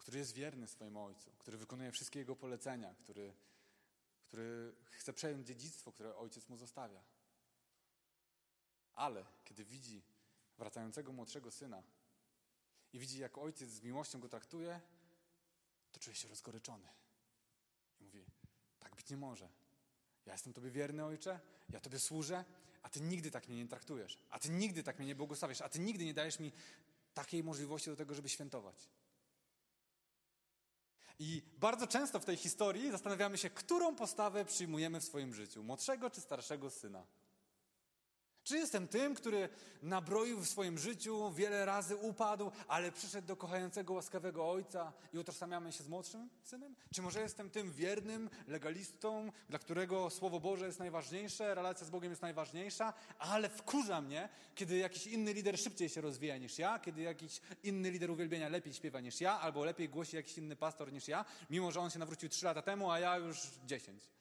który jest wierny swojemu ojcu, który wykonuje wszystkie jego polecenia, który, który chce przejąć dziedzictwo, które ojciec mu zostawia. Ale kiedy widzi wracającego młodszego syna i widzi, jak ojciec z miłością go traktuje, to czuje się rozgoryczony. I mówi: Tak być nie może. Ja jestem Tobie wierny, ojcze, ja Tobie służę, a Ty nigdy tak mnie nie traktujesz, a Ty nigdy tak mnie nie błogosławiasz, a Ty nigdy nie dajesz mi takiej możliwości do tego, żeby świętować. I bardzo często w tej historii zastanawiamy się, którą postawę przyjmujemy w swoim życiu, młodszego czy starszego syna. Czy jestem tym, który nabroił w swoim życiu, wiele razy upadł, ale przyszedł do kochającego, łaskawego ojca i utożsamiamy się z młodszym synem? Czy może jestem tym wiernym legalistą, dla którego Słowo Boże jest najważniejsze, relacja z Bogiem jest najważniejsza, ale wkurza mnie, kiedy jakiś inny lider szybciej się rozwija niż ja, kiedy jakiś inny lider uwielbienia lepiej śpiewa niż ja, albo lepiej głosi jakiś inny pastor niż ja, mimo że on się nawrócił trzy lata temu, a ja już dziesięć.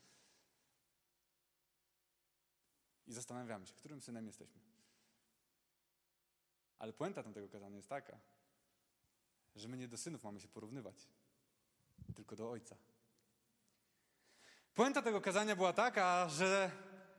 I zastanawiamy się, którym synem jesteśmy. Ale puenta tamtego kazania jest taka, że my nie do synów mamy się porównywać, tylko do Ojca. Puenta tego kazania była taka, że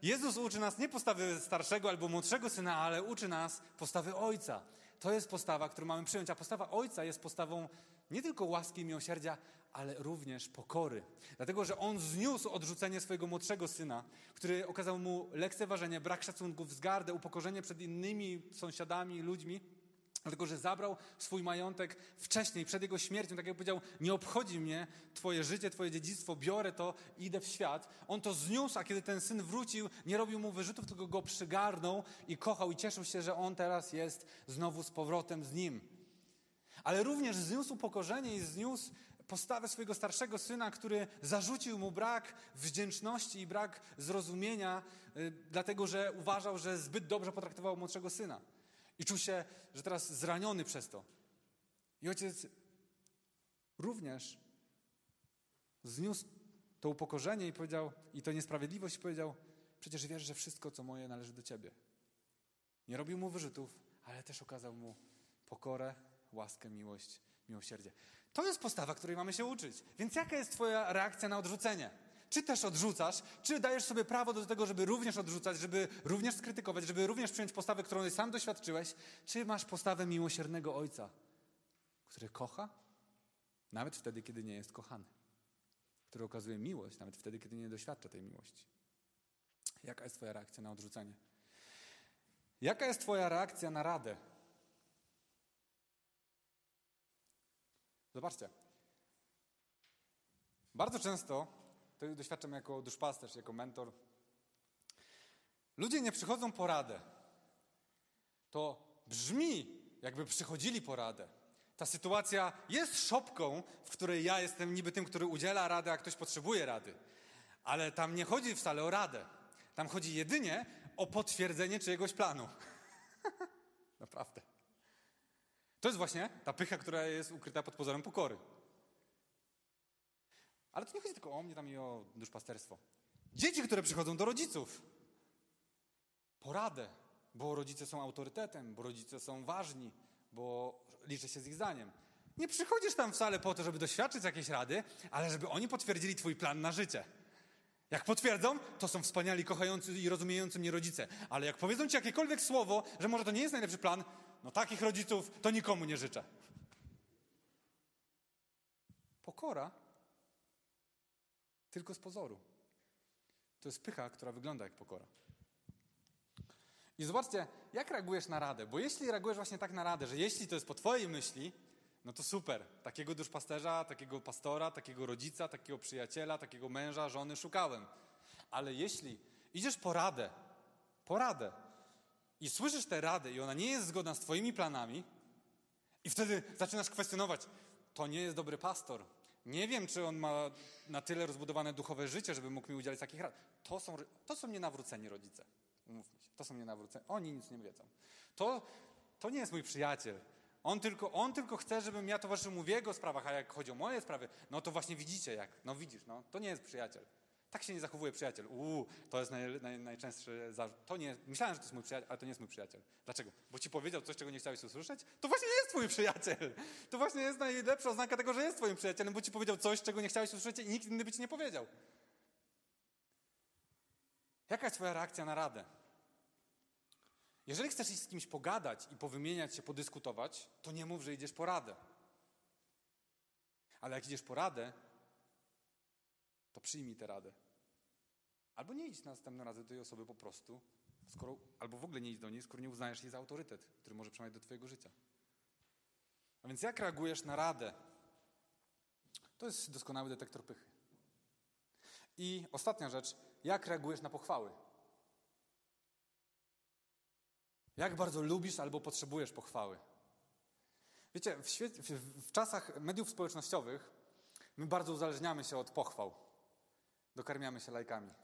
Jezus uczy nas nie postawy starszego albo młodszego syna, ale uczy nas postawy Ojca. To jest postawa, którą mamy przyjąć, a postawa Ojca jest postawą nie tylko łaski i miłosierdzia, ale również pokory. Dlatego, że on zniósł odrzucenie swojego młodszego syna, który okazał mu lekceważenie, brak szacunku, wzgardę, upokorzenie przed innymi sąsiadami, ludźmi. Dlatego, że zabrał swój majątek wcześniej, przed jego śmiercią, tak jak powiedział, nie obchodzi mnie twoje życie, twoje dziedzictwo, biorę to i idę w świat. On to zniósł, a kiedy ten syn wrócił, nie robił mu wyrzutów, tylko go przygarnął i kochał i cieszył się, że on teraz jest znowu z powrotem z nim. Ale również zniósł upokorzenie i zniósł postawę swojego starszego syna, który zarzucił mu brak wdzięczności i brak zrozumienia, y, dlatego że uważał, że zbyt dobrze potraktował młodszego syna. I czuł się, że teraz zraniony przez to. I ojciec również zniósł to upokorzenie i powiedział, i to niesprawiedliwość, powiedział: Przecież wiesz, że wszystko, co moje, należy do ciebie. Nie robił mu wyrzutów, ale też okazał mu pokorę, łaskę, miłość, miłosierdzie. To jest postawa, której mamy się uczyć. Więc jaka jest Twoja reakcja na odrzucenie? Czy też odrzucasz, czy dajesz sobie prawo do tego, żeby również odrzucać, żeby również skrytykować, żeby również przyjąć postawę, którą sam doświadczyłeś, czy masz postawę miłosiernego ojca, który kocha, nawet wtedy, kiedy nie jest kochany, który okazuje miłość, nawet wtedy, kiedy nie doświadcza tej miłości. Jaka jest Twoja reakcja na odrzucenie? Jaka jest Twoja reakcja na radę? Zobaczcie. Bardzo często, to doświadczam jako duszpasterz, jako mentor, ludzie nie przychodzą po radę. To brzmi, jakby przychodzili po radę. Ta sytuacja jest szopką, w której ja jestem niby tym, który udziela rady, a ktoś potrzebuje rady. Ale tam nie chodzi wcale o radę. Tam chodzi jedynie o potwierdzenie czyjegoś planu. Naprawdę. To jest właśnie ta pycha, która jest ukryta pod pozorem pokory. Ale to nie chodzi tylko o mnie tam i o duszpasterstwo. Dzieci, które przychodzą do rodziców. Poradę, bo rodzice są autorytetem, bo rodzice są ważni, bo liczy się z ich zdaniem. Nie przychodzisz tam wcale po to, żeby doświadczyć jakiejś rady, ale żeby oni potwierdzili twój plan na życie. Jak potwierdzą, to są wspaniali, kochający i rozumiejący mnie rodzice. Ale jak powiedzą ci jakiekolwiek słowo, że może to nie jest najlepszy plan, no takich rodziców to nikomu nie życzę. Pokora tylko z pozoru. To jest pycha, która wygląda jak pokora. I zobaczcie, jak reagujesz na radę. Bo jeśli reagujesz właśnie tak na radę, że jeśli to jest po twojej myśli, no to super. Takiego duszpasterza, takiego pastora, takiego rodzica, takiego przyjaciela, takiego męża, żony szukałem. Ale jeśli idziesz po radę, po radę i słyszysz tę radę i ona nie jest zgodna z twoimi planami i wtedy zaczynasz kwestionować, to nie jest dobry pastor. Nie wiem, czy on ma na tyle rozbudowane duchowe życie, żeby mógł mi udzielić takich rad. To są, to są nienawróceni rodzice. Umówmy się. To są nienawróceni. Oni nic nie wiedzą. To, to nie jest mój przyjaciel. On tylko, on tylko chce, żebym ja towarzyszył mu w jego sprawach, a jak chodzi o moje sprawy, no to właśnie widzicie jak. No widzisz, no to nie jest przyjaciel. Tak się nie zachowuje przyjaciel. Uuu, to jest naj, naj, najczęstszy zarzut. To nie, myślałem, że to jest mój przyjaciel, ale to nie jest mój przyjaciel. Dlaczego? Bo ci powiedział coś, czego nie chciałeś usłyszeć? To właśnie nie jest twój przyjaciel. To właśnie jest najlepsza oznaka tego, że jest twoim przyjacielem, bo ci powiedział coś, czego nie chciałeś usłyszeć i nikt inny by ci nie powiedział. Jaka jest twoja reakcja na radę? Jeżeli chcesz iść z kimś pogadać i powymieniać się, podyskutować, to nie mów, że idziesz po radę. Ale jak idziesz po radę, to przyjmij tę radę. Albo nie idź następnym razem do tej osoby po prostu, skoro, albo w ogóle nie idź do niej, skoro nie uznajesz jej za autorytet, który może przemawiać do twojego życia. A więc jak reagujesz na radę? To jest doskonały detektor pychy. I ostatnia rzecz, jak reagujesz na pochwały? Jak bardzo lubisz albo potrzebujesz pochwały? Wiecie, w, w, w, czasach mediów społecznościowych my bardzo uzależniamy się od pochwał. Dokarmiamy się lajkami,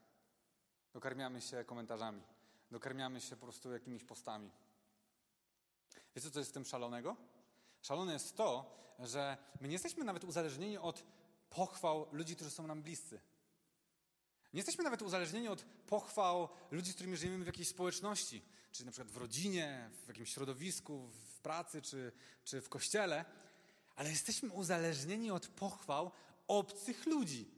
dokarmiamy się komentarzami, dokarmiamy się po prostu jakimiś postami. Wiecie, co jest w tym szalonego? Szalone jest to, że my nie jesteśmy nawet uzależnieni od pochwał ludzi, którzy są nam bliscy. Nie jesteśmy nawet uzależnieni od pochwał ludzi, z którymi żyjemy w jakiejś społeczności, czy na przykład w rodzinie, w jakimś środowisku, w pracy, czy, czy w kościele, ale jesteśmy uzależnieni od pochwał obcych ludzi,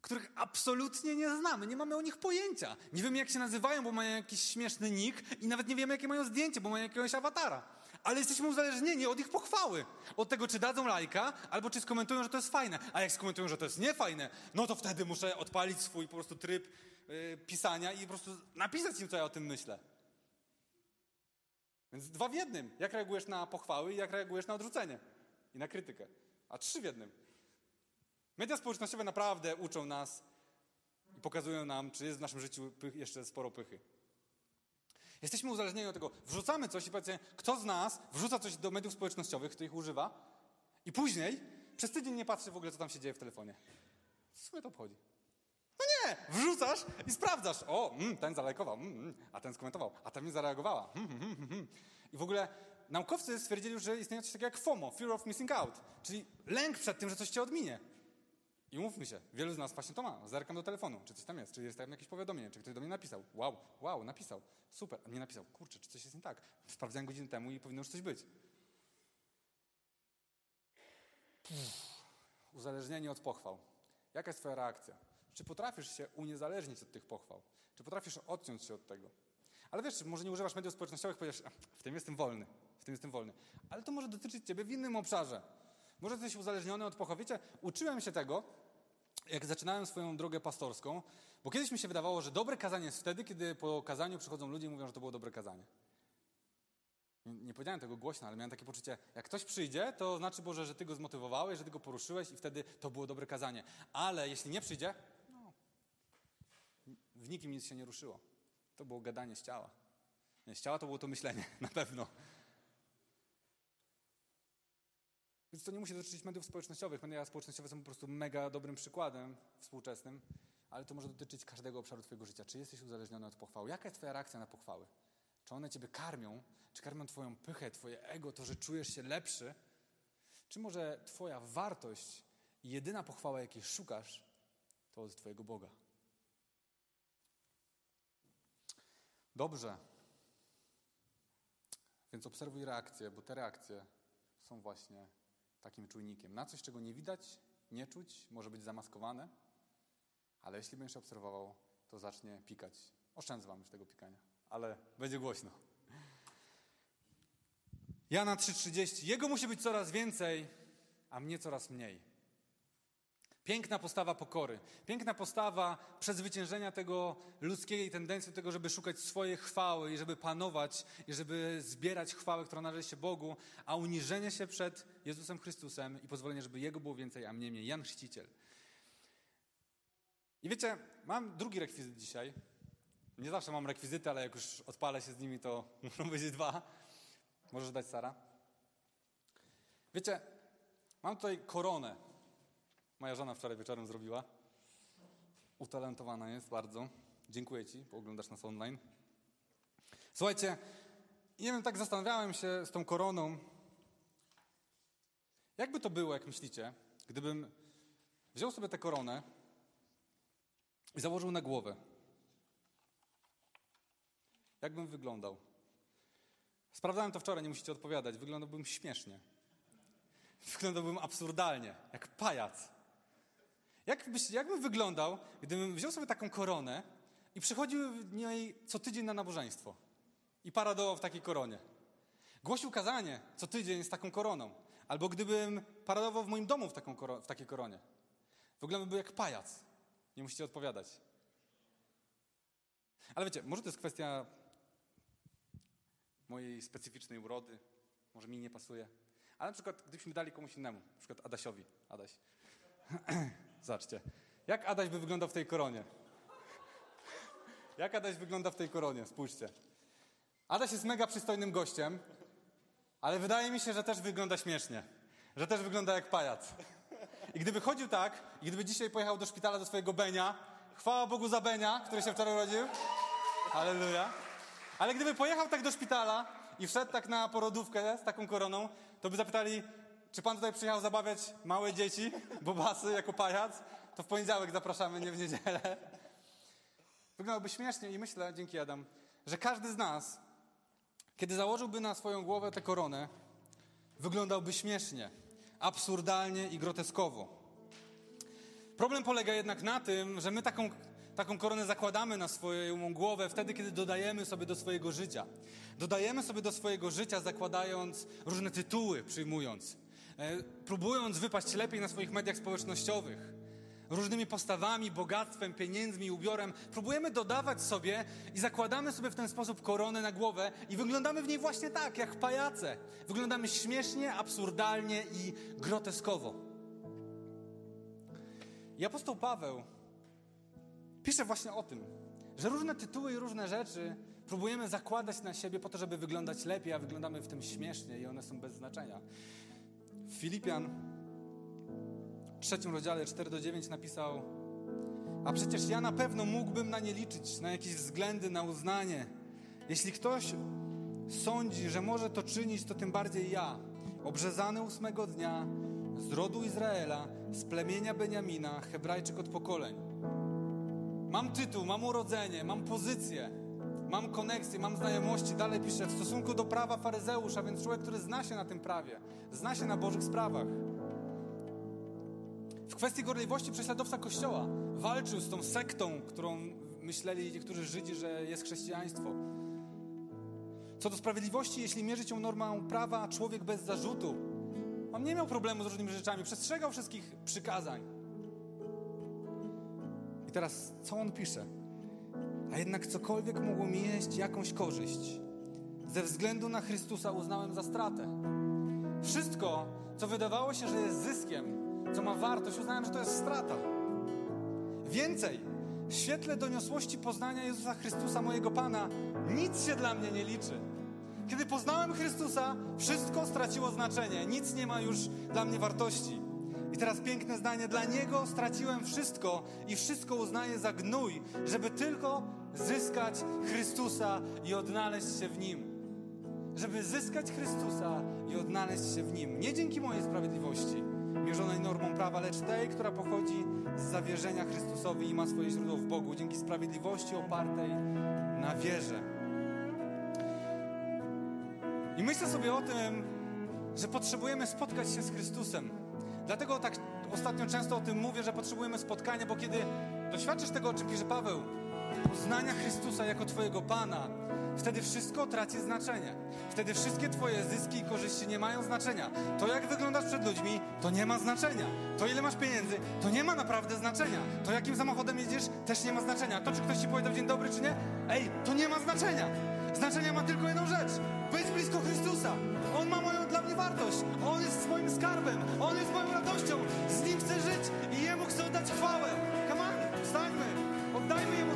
których absolutnie nie znamy, nie mamy o nich pojęcia. Nie wiemy, jak się nazywają, bo mają jakiś śmieszny nick i nawet nie wiemy, jakie mają zdjęcie, bo mają jakiegoś awatara. Ale jesteśmy uzależnieni od ich pochwały. Od tego, czy dadzą lajka, albo czy skomentują, że to jest fajne. A jak skomentują, że to jest niefajne, no to wtedy muszę odpalić swój po prostu tryb yy, pisania i po prostu napisać im, co ja o tym myślę. Więc dwa w jednym. Jak reagujesz na pochwały i jak reagujesz na odrzucenie i na krytykę. A trzy w jednym. Media społecznościowe naprawdę uczą nas i pokazują nam, czy jest w naszym życiu jeszcze sporo pychy. Jesteśmy uzależnieni od tego, wrzucamy coś i powiedzmy, kto z nas wrzuca coś do mediów społecznościowych, kto ich używa i później przez tydzień nie patrzy w ogóle, co tam się dzieje w telefonie. Co sobie to obchodzi? No nie, wrzucasz i sprawdzasz. O, mm, ten zalajkował, mm, mm, a ten skomentował, a ta mi zareagowała. Mm. I w ogóle naukowcy stwierdzili, że istnieje coś takiego jak FOMO, Fear of Missing Out, czyli lęk przed tym, że coś cię odminie. I mówmy się, wielu z nas właśnie to ma. Zerkam do telefonu, czy coś tam jest, czy jest tam jakieś powiadomienie, czy ktoś do mnie napisał. Wow, wow, napisał. Super, a nie napisał. Kurczę, czy coś jest nie tak? Sprawdzałem godzinę temu i powinno już coś być. Pff, uzależnienie od pochwał. Jaka jest twoja reakcja? Czy potrafisz się uniezależnić od tych pochwał? Czy potrafisz odciąć się od tego? Ale wiesz, może nie używasz mediów społecznościowych, powiesz, w tym jestem wolny, w tym jestem wolny. Ale to może dotyczyć ciebie w innym obszarze. Może jesteś uzależniony od pochwał. Wiecie, uczyłem się tego, jak zaczynałem swoją drogę pastorską, bo kiedyś mi się wydawało, że dobre kazanie jest wtedy, kiedy po kazaniu przychodzą ludzie i mówią, że to było dobre kazanie. Nie powiedziałem tego głośno, ale miałem takie poczucie, jak ktoś przyjdzie, to znaczy Boże, że Ty go zmotywowałeś, że Ty go poruszyłeś i wtedy to było dobre kazanie. Ale jeśli nie przyjdzie, no, w nikim nic się nie ruszyło. To było gadanie z ciała. Z ciała to było to myślenie, na pewno. Więc to nie musi dotyczyć mediów społecznościowych. Media społecznościowe są po prostu mega dobrym przykładem współczesnym, ale to może dotyczyć każdego obszaru Twojego życia. Czy jesteś uzależniony od pochwały? Jaka jest Twoja reakcja na pochwały? Czy one Ciebie karmią? Czy karmią Twoją pychę, Twoje ego, to, że czujesz się lepszy? Czy może Twoja wartość i jedyna pochwała, jakiej szukasz, to od Twojego Boga? Dobrze. Więc obserwuj reakcje, bo te reakcje są właśnie takim czujnikiem. Na coś, czego nie widać, nie czuć, może być zamaskowane, ale jeśli będziesz obserwował, to zacznie pikać. Oszczędzę wam już tego pikania, ale będzie głośno. Jana 3,30. Jego musi być coraz więcej, a mnie coraz mniej. Piękna postawa pokory, piękna postawa przezwyciężenia tego ludzkiej tendencji do tego, żeby szukać swojej chwały i żeby panować i żeby zbierać chwałę, która należy się Bogu, a uniżenie się przed Jezusem Chrystusem i pozwolenie, żeby Jego było więcej, a mnie mniej. Jan Chrzciciel. I wiecie, mam drugi rekwizyt dzisiaj. Nie zawsze mam rekwizyty, ale jak już odpalę się z nimi, to muszą być dwa. Możesz dać Sara. Wiecie, mam tutaj koronę Moja żona wczoraj wieczorem zrobiła. Utalentowana jest bardzo. Dziękuję Ci, bo oglądasz nas online. Słuchajcie, nie wiem, tak zastanawiałem się z tą koroną. Jakby to było, jak myślicie, gdybym wziął sobie tę koronę i założył na głowę? Jakbym wyglądał? Sprawdzałem to wczoraj, nie musicie odpowiadać. Wyglądałbym śmiesznie. Wyglądałbym absurdalnie, jak pajac. Jak byś, jakbym wyglądał, gdybym wziął sobie taką koronę i przychodził w niej co tydzień na nabożeństwo i paradował w takiej koronie? Głosił kazanie co tydzień z taką koroną. Albo gdybym paradował w moim domu w, taką w takiej koronie. Wyglądałby jak pajac. Nie musicie odpowiadać. Ale wiecie, może to jest kwestia mojej specyficznej urody. Może mi nie pasuje. Ale na przykład, gdybyśmy dali komuś innemu, na przykład Adasiowi. Adaś. Zobaczcie. Jak Adaś by wyglądał w tej koronie? Jak Adaś wygląda w tej koronie? Spójrzcie. Adaś jest mega przystojnym gościem, ale wydaje mi się, że też wygląda śmiesznie. Że też wygląda jak pajac. I gdyby chodził tak, i gdyby dzisiaj pojechał do szpitala do swojego Benia, chwała Bogu za Benia, który się wczoraj urodził. Halleluja. Ale gdyby pojechał tak do szpitala i wszedł tak na porodówkę z taką koroną, to by zapytali, czy pan tutaj przyjechał zabawiać małe dzieci, bobasy, jako pajac? To w poniedziałek zapraszamy, nie w niedzielę. Wyglądałby śmiesznie i myślę, dzięki Adam, że każdy z nas, kiedy założyłby na swoją głowę tę koronę, wyglądałby śmiesznie, absurdalnie i groteskowo. Problem polega jednak na tym, że my taką, taką koronę zakładamy na swoją głowę wtedy, kiedy dodajemy sobie do swojego życia. Dodajemy sobie do swojego życia, zakładając różne tytuły, przyjmując. E, próbując wypaść lepiej na swoich mediach społecznościowych, różnymi postawami, bogactwem, pieniędzmi, ubiorem, próbujemy dodawać sobie i zakładamy sobie w ten sposób koronę na głowę i wyglądamy w niej właśnie tak, jak pajace. Wyglądamy śmiesznie, absurdalnie i groteskowo. I apostoł Paweł pisze właśnie o tym, że różne tytuły i różne rzeczy próbujemy zakładać na siebie po to, żeby wyglądać lepiej, a wyglądamy w tym śmiesznie i one są bez znaczenia. Filipian w trzecim rozdziale 4 do 9 napisał a przecież ja na pewno mógłbym na nie liczyć, na jakieś względy, na uznanie. Jeśli ktoś sądzi, że może to czynić, to tym bardziej ja, obrzezany ósmego dnia, z rodu Izraela, z plemienia Beniamina, Hebrajczyk od pokoleń. Mam tytuł, mam urodzenie, mam pozycję, mam koneksję, mam znajomości. Dalej pisze, w stosunku do prawa faryzeusza, więc człowiek, który zna się na tym prawie, zna się na Bożych sprawach. kwestii gorliwości prześladowca Kościoła walczył z tą sektą, którą myśleli niektórzy Żydzi, że jest chrześcijaństwo. Co do sprawiedliwości, jeśli mierzyć ją normą prawa, człowiek bez zarzutu, on nie miał problemu z różnymi rzeczami, przestrzegał wszystkich przykazań. I teraz, co on pisze? A jednak cokolwiek mogło mi jeść jakąś korzyść, ze względu na Chrystusa uznałem za stratę. Wszystko, co wydawało się, że jest zyskiem, co ma wartość, uznałem, że to jest strata. Więcej, w świetle doniosłości poznania Jezusa Chrystusa, mojego Pana, nic się dla mnie nie liczy. Kiedy poznałem Chrystusa, wszystko straciło znaczenie, nic nie ma już dla mnie wartości. I teraz piękne zdanie: Dla Niego straciłem wszystko i wszystko uznaję za gnój, żeby tylko zyskać Chrystusa i odnaleźć się w Nim. Żeby zyskać Chrystusa i odnaleźć się w Nim. Nie dzięki mojej sprawiedliwości, mierzonej normą prawa, lecz tej, która pochodzi z zawierzenia Chrystusowi i ma swoje źródło w Bogu, dzięki sprawiedliwości opartej na wierze. I myślę sobie o tym, że potrzebujemy spotkać się z Chrystusem. Dlatego tak ostatnio często o tym mówię, że potrzebujemy spotkania, bo kiedy doświadczysz tego, o czym pisze Paweł, poznania Chrystusa jako Twojego Pana, wtedy wszystko traci znaczenie. Wtedy wszystkie Twoje zyski i korzyści nie mają znaczenia. To, jak wyglądasz przed ludźmi, to nie ma znaczenia. To, ile masz pieniędzy, to nie ma naprawdę znaczenia. To, jakim samochodem jedziesz, też nie ma znaczenia. To, czy ktoś Ci powiedział dzień dobry, czy nie, ej, to nie ma znaczenia. Znaczenia ma tylko jedną rzecz. Być blisko Chrystusa. On ma wartość. On jest swoim skarbem, On jest moją radością. Z Nim chcę żyć i Jemu chcę oddać chwałę. Come on, wstańmy, oddajmy Jemu